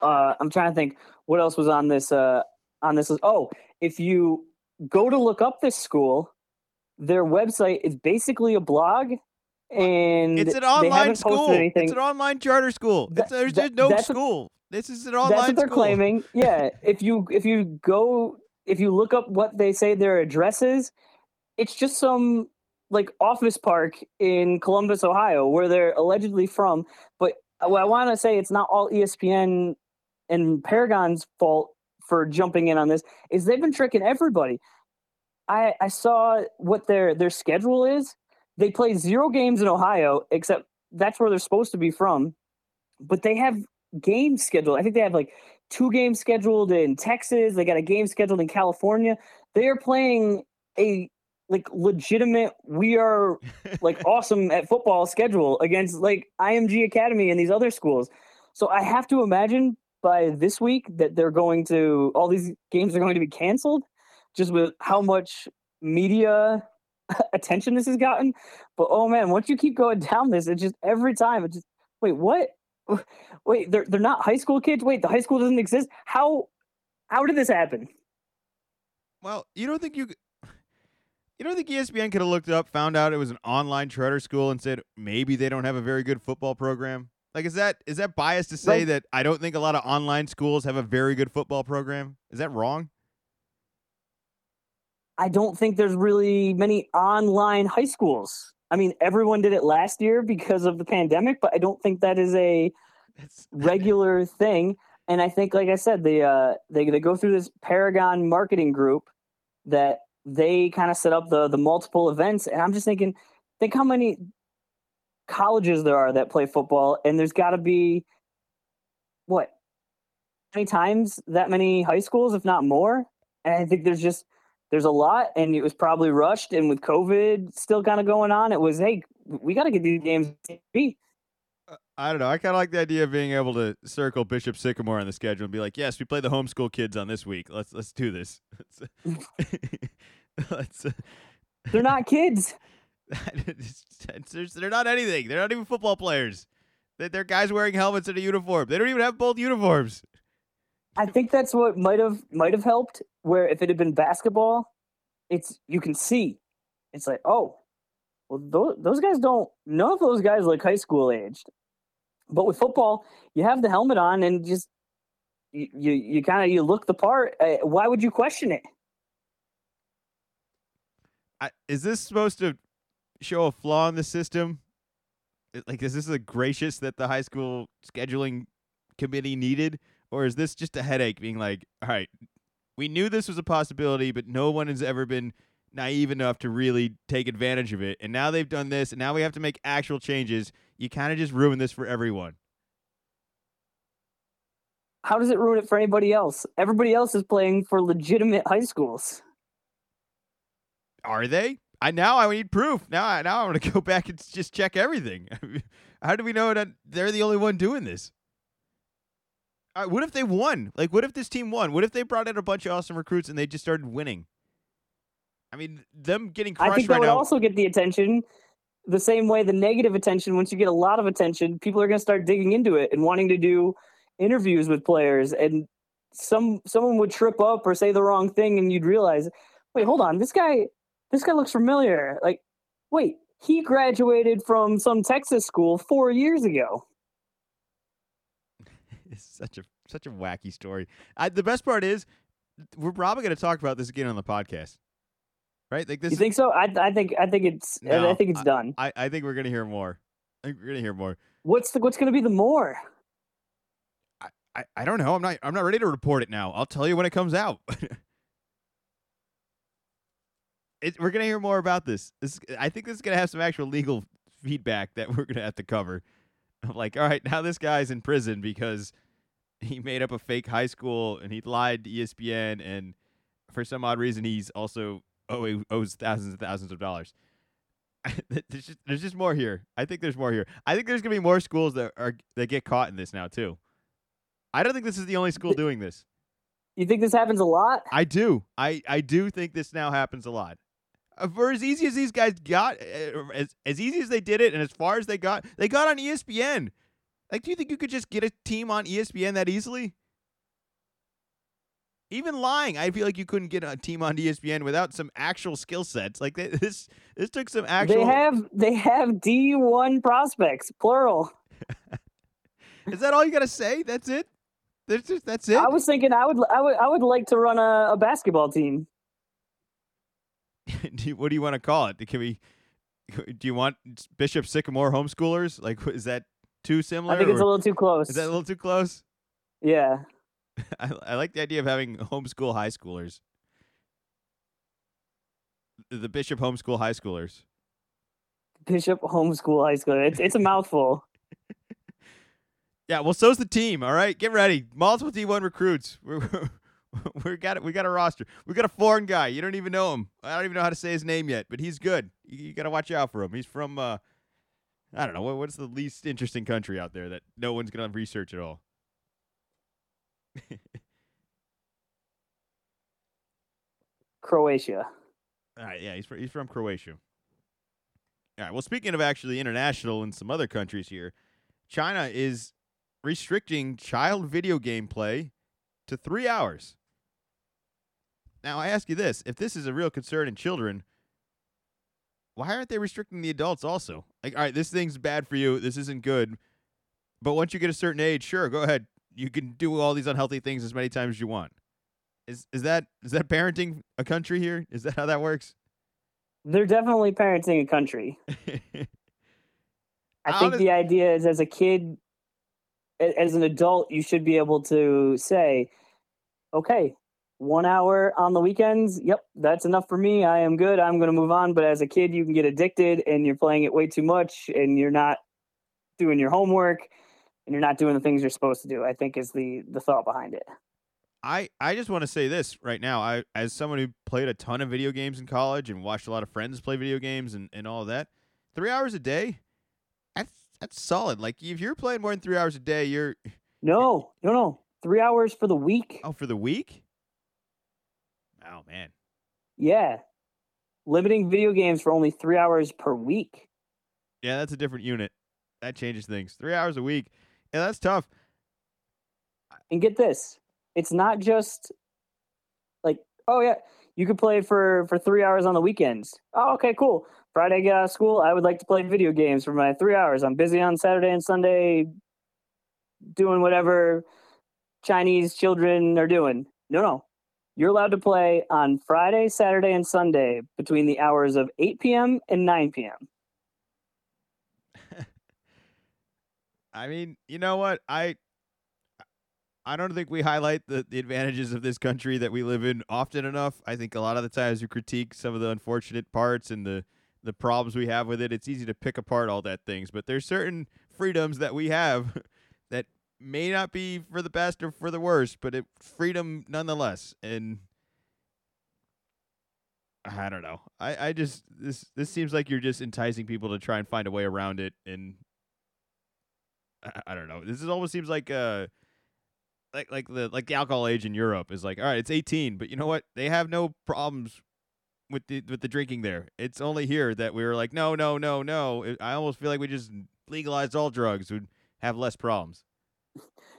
Uh, I'm trying to think what else was on this. Uh, on this is oh, if you go to look up this school, their website is basically a blog, and it's an online school. Anything. It's an online charter school. That- it's, there's, that- no what- school. this is an online. That's what they're school. claiming. Yeah, if you if you go if you look up what they say their address is, it's just some like office park in Columbus, Ohio, where they're allegedly from. But uh, what I want to say it's not all ESPN and Paragon's fault for jumping in on this is they've been tricking everybody. I I saw what their their schedule is. They play zero games in Ohio, except that's where they're supposed to be from. But they have games scheduled. I think they have like two games scheduled in Texas. They got a game scheduled in California. They are playing a like legitimate we are like awesome at football schedule against like IMG Academy and these other schools. So I have to imagine by this week that they're going to all these games are going to be canceled just with how much media attention this has gotten. But oh man, once you keep going down this, it just every time it just wait, what? Wait, they're they're not high school kids? Wait, the high school doesn't exist? How how did this happen? Well, you don't think you you don't think ESPN could have looked up, found out it was an online charter school, and said maybe they don't have a very good football program? Like, is that is that biased to say that I don't think a lot of online schools have a very good football program? Is that wrong? I don't think there's really many online high schools. I mean, everyone did it last year because of the pandemic, but I don't think that is a regular thing. And I think, like I said, they uh, they they go through this Paragon marketing group that they kind of set up the the multiple events, and I'm just thinking, think how many colleges there are that play football, and there's got to be what many times that many high schools, if not more. And I think there's just there's a lot, and it was probably rushed. And with COVID still kind of going on, it was hey, we got to get these games. Uh, I don't know. I kind of like the idea of being able to circle Bishop Sycamore on the schedule and be like, "Yes, we play the homeschool kids on this week. Let's let's do this." let's, uh, They're not kids. they're not anything. They're not even football players. They're guys wearing helmets and a uniform. They don't even have both uniforms. I think that's what might have might have helped. Where if it had been basketball, it's you can see. It's like oh, well those those guys don't. None of those guys look high school aged. But with football, you have the helmet on and just you you, you kind of you look the part. Uh, why would you question it? I, is this supposed to show a flaw in the system? Like, is this a gracious that the high school scheduling committee needed? Or is this just a headache being like, all right, we knew this was a possibility, but no one has ever been naive enough to really take advantage of it. And now they've done this, and now we have to make actual changes. You kind of just ruin this for everyone. How does it ruin it for anybody else? Everybody else is playing for legitimate high schools. Are they? I now I need proof. Now I now I want to go back and just check everything. How do we know that they're the only one doing this? Right, what if they won? Like, what if this team won? What if they brought in a bunch of awesome recruits and they just started winning? I mean, them getting crushed I think that right would now, also get the attention the same way the negative attention. Once you get a lot of attention, people are going to start digging into it and wanting to do interviews with players. And some someone would trip up or say the wrong thing, and you'd realize, wait, hold on, this guy, this guy looks familiar. Like, wait, he graduated from some Texas school four years ago. It's such a such a wacky story. I, the best part is we're probably going to talk about this again on the podcast, right? Like this. You think so? I, I think I think it's No, I think it's done. I, I think we're going to hear more. I think we're going to hear more. What's the what's going to be the more? I, I don't know. I'm not I'm not ready to report it now. I'll tell you when it comes out. it, we're gonna hear more about this. this. I think this is gonna have some actual legal feedback that we're gonna have to cover. I'm like, all right, now this guy's in prison because he made up a fake high school and he lied to ESPN, and for some odd reason, he's also owe, owes thousands and thousands of dollars. there's, just, there's just more here. I think there's more here. I think there's gonna be more schools that are that get caught in this now too. I don't think this is the only school doing this. You think this happens a lot? I do. I, I do think this now happens a lot. Uh, For as easy as these guys got, uh, as as easy as they did it, and as far as they got, they got on ESPN. Like, do you think you could just get a team on ESPN that easily? Even lying, I feel like you couldn't get a team on ESPN without some actual skill sets. Like th- this, this took some actual. They have they have D one prospects, plural. Is that all you got to say? That's it. That's just that's it. I was thinking I would I would I would like to run a, a basketball team. do you, what do you want to call it? Can we? Do you want Bishop Sycamore homeschoolers? Like, is that too similar? I think it's a little too close. Is that a little too close? yeah. I, I like the idea of having homeschool high schoolers. The Bishop homeschool high schoolers. Bishop Homeschool High School. It's it's a mouthful. Yeah, well, so's the team. All right, get ready. Multiple D1 recruits. We're, we're, we got it. We got a roster. We got a foreign guy. You don't even know him. I don't even know how to say his name yet, but he's good. You, you got to watch out for him. He's from uh, I don't know what, what's the least interesting country out there that no one's gonna research at all. Croatia. All right, yeah, he's fr- he's from Croatia. All right. Well, speaking of actually international and some other countries here, China is restricting child video game play to three hours. Now, I ask you this: if this is a real concern in children, why aren't they restricting the adults also? Like, all right, this thing's bad for you. This isn't good. But once you get a certain age, sure, go ahead. You can do all these unhealthy things as many times as you want. Is is that is that parenting a country here? Is that how that works? They're definitely parenting a country. I think the idea is as a kid, as an adult, you should be able to say, okay, one hour on the weekends. Yep, that's enough for me. I am good. I'm going to move on. But as a kid, you can get addicted and you're playing it way too much and you're not doing your homework and you're not doing the things you're supposed to do. I think is the the thought behind it. I, I just want to say this right now. I as someone who played a ton of video games in college and watched a lot of friends play video games and, and all that, three hours a day, that's that's solid. Like if you're playing more than three hours a day, you're No, no, no. Three hours for the week. oh for the week. Oh man, Yeah. Limiting video games for only three hours per week. yeah, that's a different unit. That changes things. Three hours a week, yeah, that's tough. And get this, it's not just like, oh yeah, you could play for for three hours on the weekends. Oh, okay, cool. Friday I get out of school, I would like to play video games for my three hours. I'm busy on Saturday and Sunday doing whatever Chinese children are doing. No, no. You're allowed to play on Friday, Saturday, and Sunday between the hours of 8 p.m. and 9 p.m. I mean, you know what? I I don't think we highlight the, the advantages of this country that we live in often enough. I think a lot of the times we critique some of the unfortunate parts and the the problems we have with it. It's easy to pick apart all that things, but there's certain freedoms that we have may not be for the best or for the worst, but it freedom nonetheless. And I don't know. I, I just this this seems like you're just enticing people to try and find a way around it and I, I don't know. This is almost seems like uh like like the like the alcohol age in Europe is like all right, it's 18, but you know what? They have no problems with the with the drinking there. It's only here that we were like no, no, no, no. I almost feel like we just legalized all drugs would have less problems.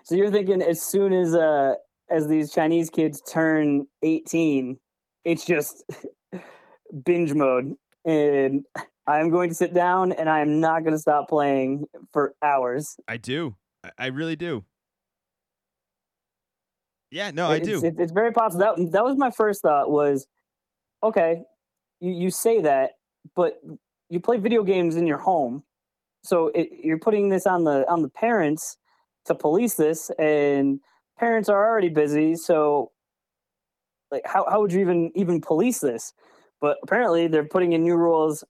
So you're thinking as soon as uh as these Chinese kids turn 18, it's just binge mode and I'm going to sit down and I am not going to stop playing for hours. I do. I, really do. Yeah, no, I do. It's, it's very possible. That that was my first thought was, okay, you, you say that, but you play video games in your home, so it, you're putting this on the on the parents to police this, and parents are already busy. So, like, how how would you even even police this? But apparently, they're putting in new rules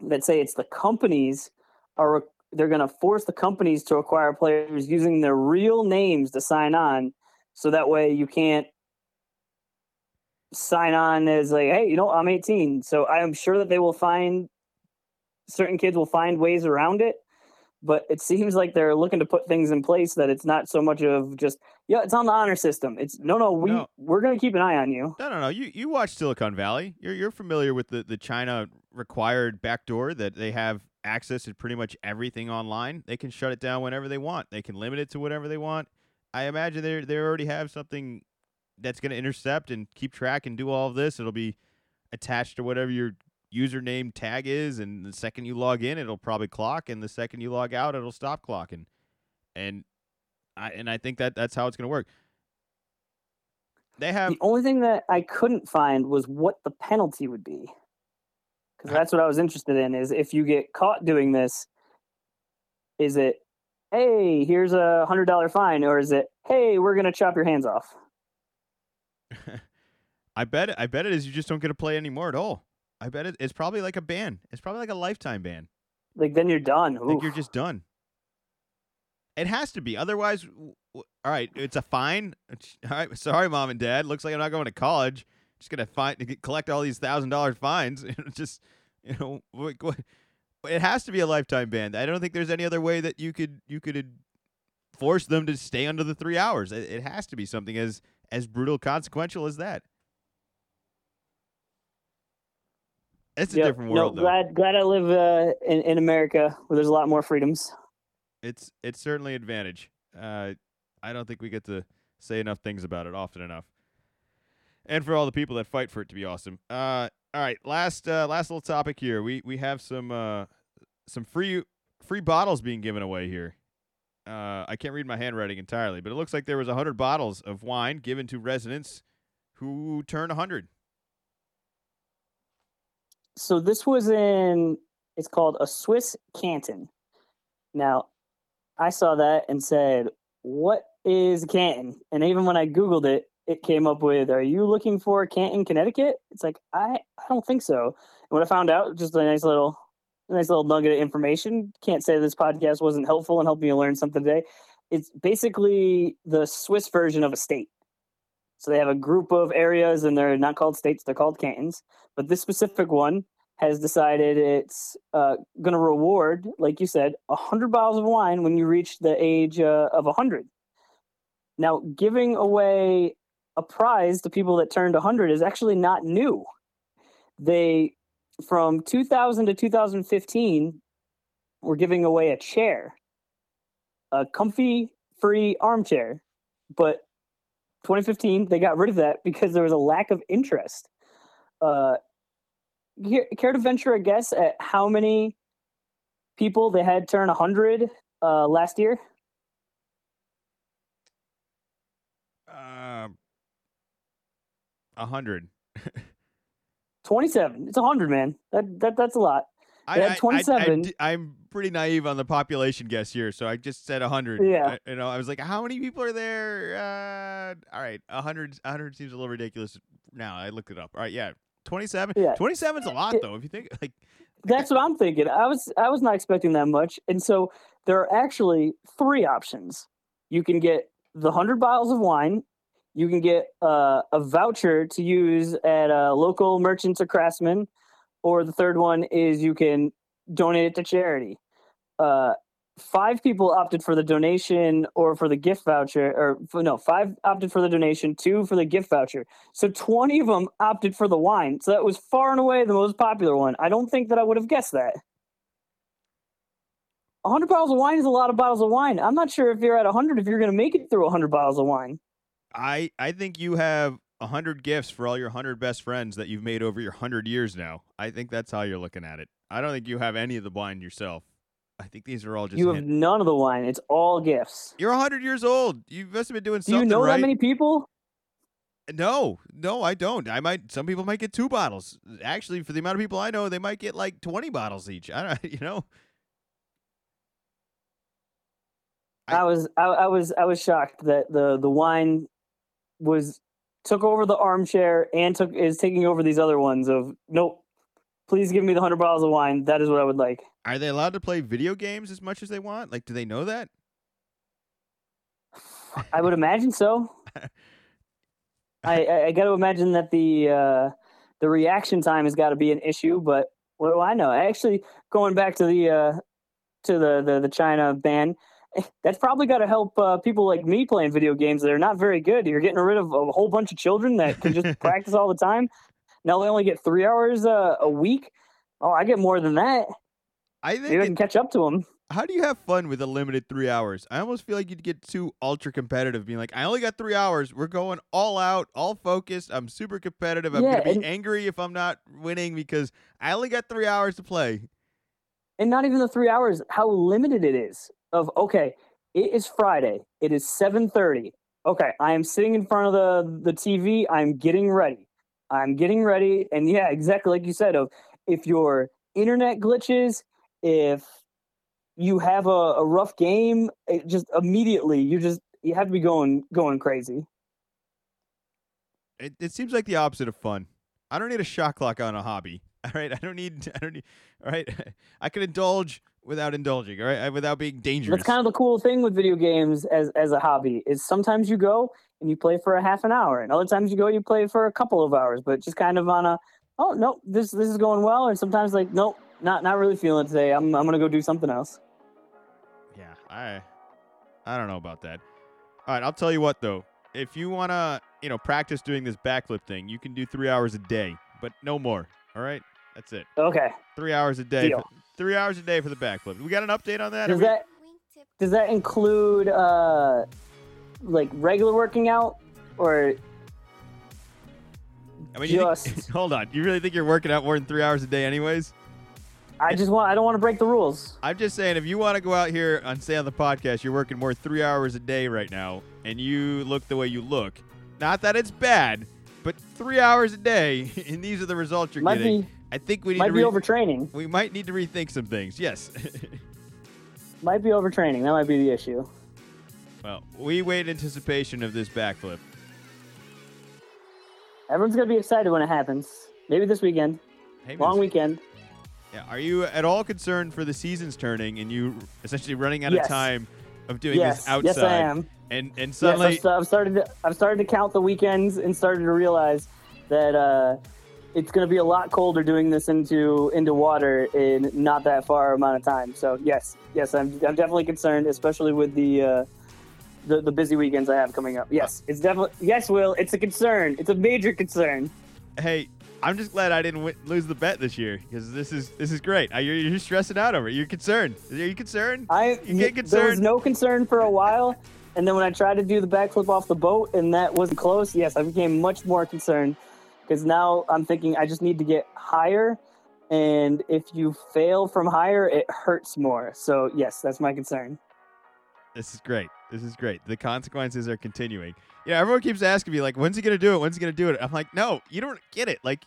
that say it's the companies are they're going to force the companies to acquire players using their real names to sign on so that way you can't sign on as like hey you know i'm 18 so i'm sure that they will find certain kids will find ways around it but it seems like they're looking to put things in place that it's not so much of just yeah it's on the honor system it's no no we No. we're going to keep an eye on you No, no, no. You you watch Silicon Valley. You're you're familiar with the, the China required backdoor that they have access to pretty much everything online. They can shut it down whenever they want. They can limit it to whatever they want. I imagine they they already have something that's going to intercept and keep track and do all of this. It'll be attached to whatever your username tag is, and the second you log in, it'll probably clock, and the second you log out, it'll stop clocking. And I, and I think that that's how it's going to work. They have The only thing that I couldn't find was what the penalty would be. Because that's what I was interested in is if you get caught doing this, is it, hey, here's a hundred dollar fine, or is it, hey, we're gonna chop your hands off? I bet I bet it is you just don't get to play anymore at all. I bet it, it's probably like a ban. It's probably like a lifetime ban. Like then you're done. I think you're just done. It has to be. Otherwise, w- w- all right, it's a fine. It's- All right, sorry, mom and dad. Looks like I'm not going to college. Just gonna find collect all these thousand dollar fines. just you know, what, what, it has to be a lifetime ban. I don't think there's any other way that you could you could force them to stay under the three hours. It, it has to be something as as brutal, consequential as that. It's a Yep. different No, world, though. glad glad I live uh, in in America where there's a lot more freedoms. it's it's certainly an advantage. Uh, I don't think we get to say enough things about it often enough. And for all the people that fight for it to be awesome. Uh, all right, last uh, last little topic here. We we have some uh, some free free bottles being given away here. Uh, I can't read my handwriting entirely, but it looks like there was hundred bottles of wine given to residents who turned hundred. So this was in it's called a Swiss canton. Now, I saw that and said, "What is canton?" And even when I googled it, it came up with, "Are you looking for Canton, Connecticut?" It's like I I don't think so. And when I found out, just a nice little a nice little nugget of information. Can't say this podcast wasn't helpful in helping you learn something today. It's basically the Swiss version of a state. So they have a group of areas, and they're not called states; they're called cantons. But this specific one has decided it's uh, going to reward, like you said, 100 bottles of wine when you reach the age uh, of 100. Now, giving away a prize to people that turned 100 is actually not new. They, from 2000 to 2015, were giving away a chair, a comfy, free armchair. But 2015, they got rid of that because there was a lack of interest. Uh, care, care to venture a guess at how many people they had turn 100 uh, last year? Um, a hundred. 27. It's 100, man. That, that That's a lot. I, They had I- I- I 27. d- I'm pretty naive on the population guess here, so I just said 100. Yeah. I- you know, I was like, how many people are there? Uh, all right, 100, 100 seems a little ridiculous now. I looked it up. All right, yeah. 27? Yeah. 27 is a lot, though. If you think, like, That's what I'm thinking. I was I was not expecting that much, and so there are actually three options. You can get the hundred bottles of wine. You can get uh, a voucher to use at a local merchants or craftsman, or the third one is you can donate it to charity. Uh, five people opted for the donation or for the gift voucher, or for, no, five opted for the donation, two for the gift voucher. So 20 of them opted for the wine. So that was far and away the most popular one. I don't think that I would have guessed that. 100 bottles of wine is a lot of bottles of wine. I'm not sure if you're at 100 if you're going to make it through 100 bottles of wine. I, I think you have 100 gifts for all your 100 best friends that you've made over your 100 years now. I think that's how you're looking at it. I don't think you have any of the wine yourself. I think these are all just You have none of the wine. It's all gifts. You're 100 years old. You must have been doing something. Do you know right. that many people? No, no, I don't. I might. Some people might get two bottles. Actually, for the amount of people I know, they might get like twenty bottles each. I don't. You know. I- I was I, I was I was shocked that the the wine was took over the armchair and took is taking over these other ones of nope. Please give me the 100 bottles of wine. That is what I would like. Are they allowed to play video games as much as they want? Like, do they know that? I would imagine so. I, I, I got to imagine that the uh, the reaction time has got to be an issue. But what do I know? Actually, going back to the uh, to the, the the China ban, that's probably got to help uh, people like me playing video games that are not very good. You're getting rid of a whole bunch of children that can just practice all the time. Now they only get three hours uh, a week. Oh, I get more than that. I think. Maybe I it- can catch up to him. how do you have fun with a limited three hours? I almost feel like you'd get too ultra competitive, being like, I only got three hours. We're going all out, all focused. I'm super competitive. I'm Yeah, gonna be and- angry if I'm not winning because I only got three hours to play. and not even the three hours how limited it is of okay It is Friday. It is 7:30. Okay, I am sitting in front of the the TV. I'm getting ready. I'm getting ready, and yeah, exactly like you said. Of if your internet glitches, if you have a, a rough game, it just immediately you just you have to be going going crazy. It, it seems like the opposite of fun. I don't need a shot clock on a hobby. All right, I don't need. I don't need. All right, I can indulge without indulging. All right, without being dangerous. That's kind of the cool thing with video games as as a hobby is sometimes you go and you play for a half an hour, and other times you go you play for a couple of hours, but just kind of on a oh no this this is going well, and sometimes like nope not not really feeling today. I'm I'm gonna go do something else. Yeah, I I don't know about that. All right, I'll tell you what though. If you wanna you know practice doing this backflip thing, you can do three hours a day, but no more. All right, that's it. Okay. Three hours a day. For, three hours a day for the backflip. We got an update on that? Does we- that does that include uh like regular working out or I mean, you think- hold on. You really think you're working out more than three hours a day, anyways? I just want I don't want to break the rules. I'm just saying, if you want to go out here and say on the podcast, you're working more three hours a day right now, and you look the way you look. Not that it's bad, but three hours a day, and these are the results you're Might getting. be I think we need might to be overtraining. we might need to rethink some things. Yes. Might be overtraining. That might be the issue. well, we wait anticipation of this backflip. Everyone's gonna be excited when it happens. Maybe this weekend. Hey, Long weekend. Are you at all concerned for the seasons turning and you essentially running out of time of doing Yes. this outside? Yes, I am. And and Yes, suddenly, I've, st- I've started. To, I've started to count the weekends and started to realize that uh, it's going to be a lot colder doing this into into water in not that far amount of time. So yes, yes, I'm, I'm definitely concerned, especially with the, uh, the the busy weekends I have coming up. Yes, it's definitely yes, Will. It's a concern. It's a major concern. hey, I'm just glad I didn't win, lose the bet this year because this is this is great. I, you're, you're stressing out over it. You're concerned. Are you concerned? I You get There was no concern for a while, and then when I tried to do the backflip off the boat and that wasn't close, yes, I became much more concerned because now I'm thinking I just need to get higher, and if you fail from higher, it hurts more. So yes, that's my concern. This is great. This is great. The consequences are continuing. Yeah, everyone keeps asking me like, when's he gonna do it? When's he gonna do it? I'm like, no, you don't get it. Like,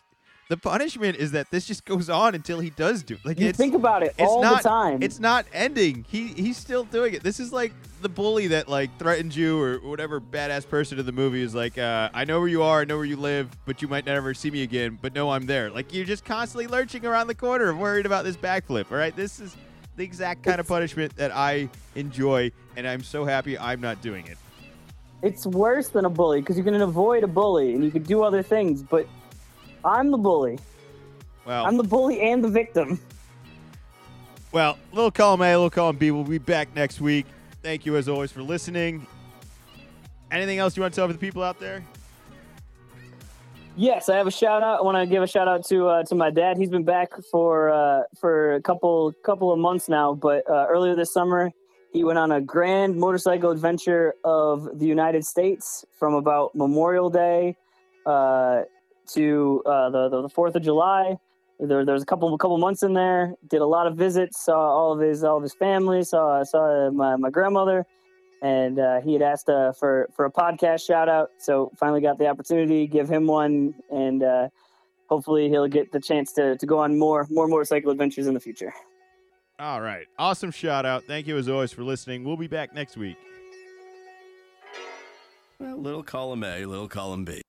the punishment is that this just goes on until he does do it. Like, You it's think about it it's all not- the time. it's not ending. He he's still doing it. This is like the bully that like threatened you or whatever badass person in the movie is like, uh, I know where you are, I know where you live, but you might never see me again. But no, I'm there. Like you're just constantly lurching around the corner, worried about this backflip. All right, this is the exact kind of punishment that I enjoy, and I'm so happy I'm not doing it. It's worse than a bully because you can avoid a bully and you can do other things, but I'm the bully. Well, I'm the bully and the victim. Well, little column A, little column B. We'll be back next week. Thank you as always for listening. Anything else you want to tell the people out there? Yes, I have a shout out. I want to give a shout out to uh, to my dad. He's been back for uh, for a couple couple of months now, but uh, earlier this summer he went on a grand motorcycle adventure of the United States from about Memorial Day uh, to uh, the the Fourth of July. There, there was a couple couple months in there. Did a lot of visits. Saw all of his all of his family. Saw saw my, my grandmother and uh, he had asked uh, for for a podcast shout out. So finally got the opportunity, give him one, and uh, hopefully he'll get the chance to to go on more more motorcycle adventures in the future. All right. Awesome shout out. Thank you as always for listening. We'll be back next week. Well, little column A, little column B.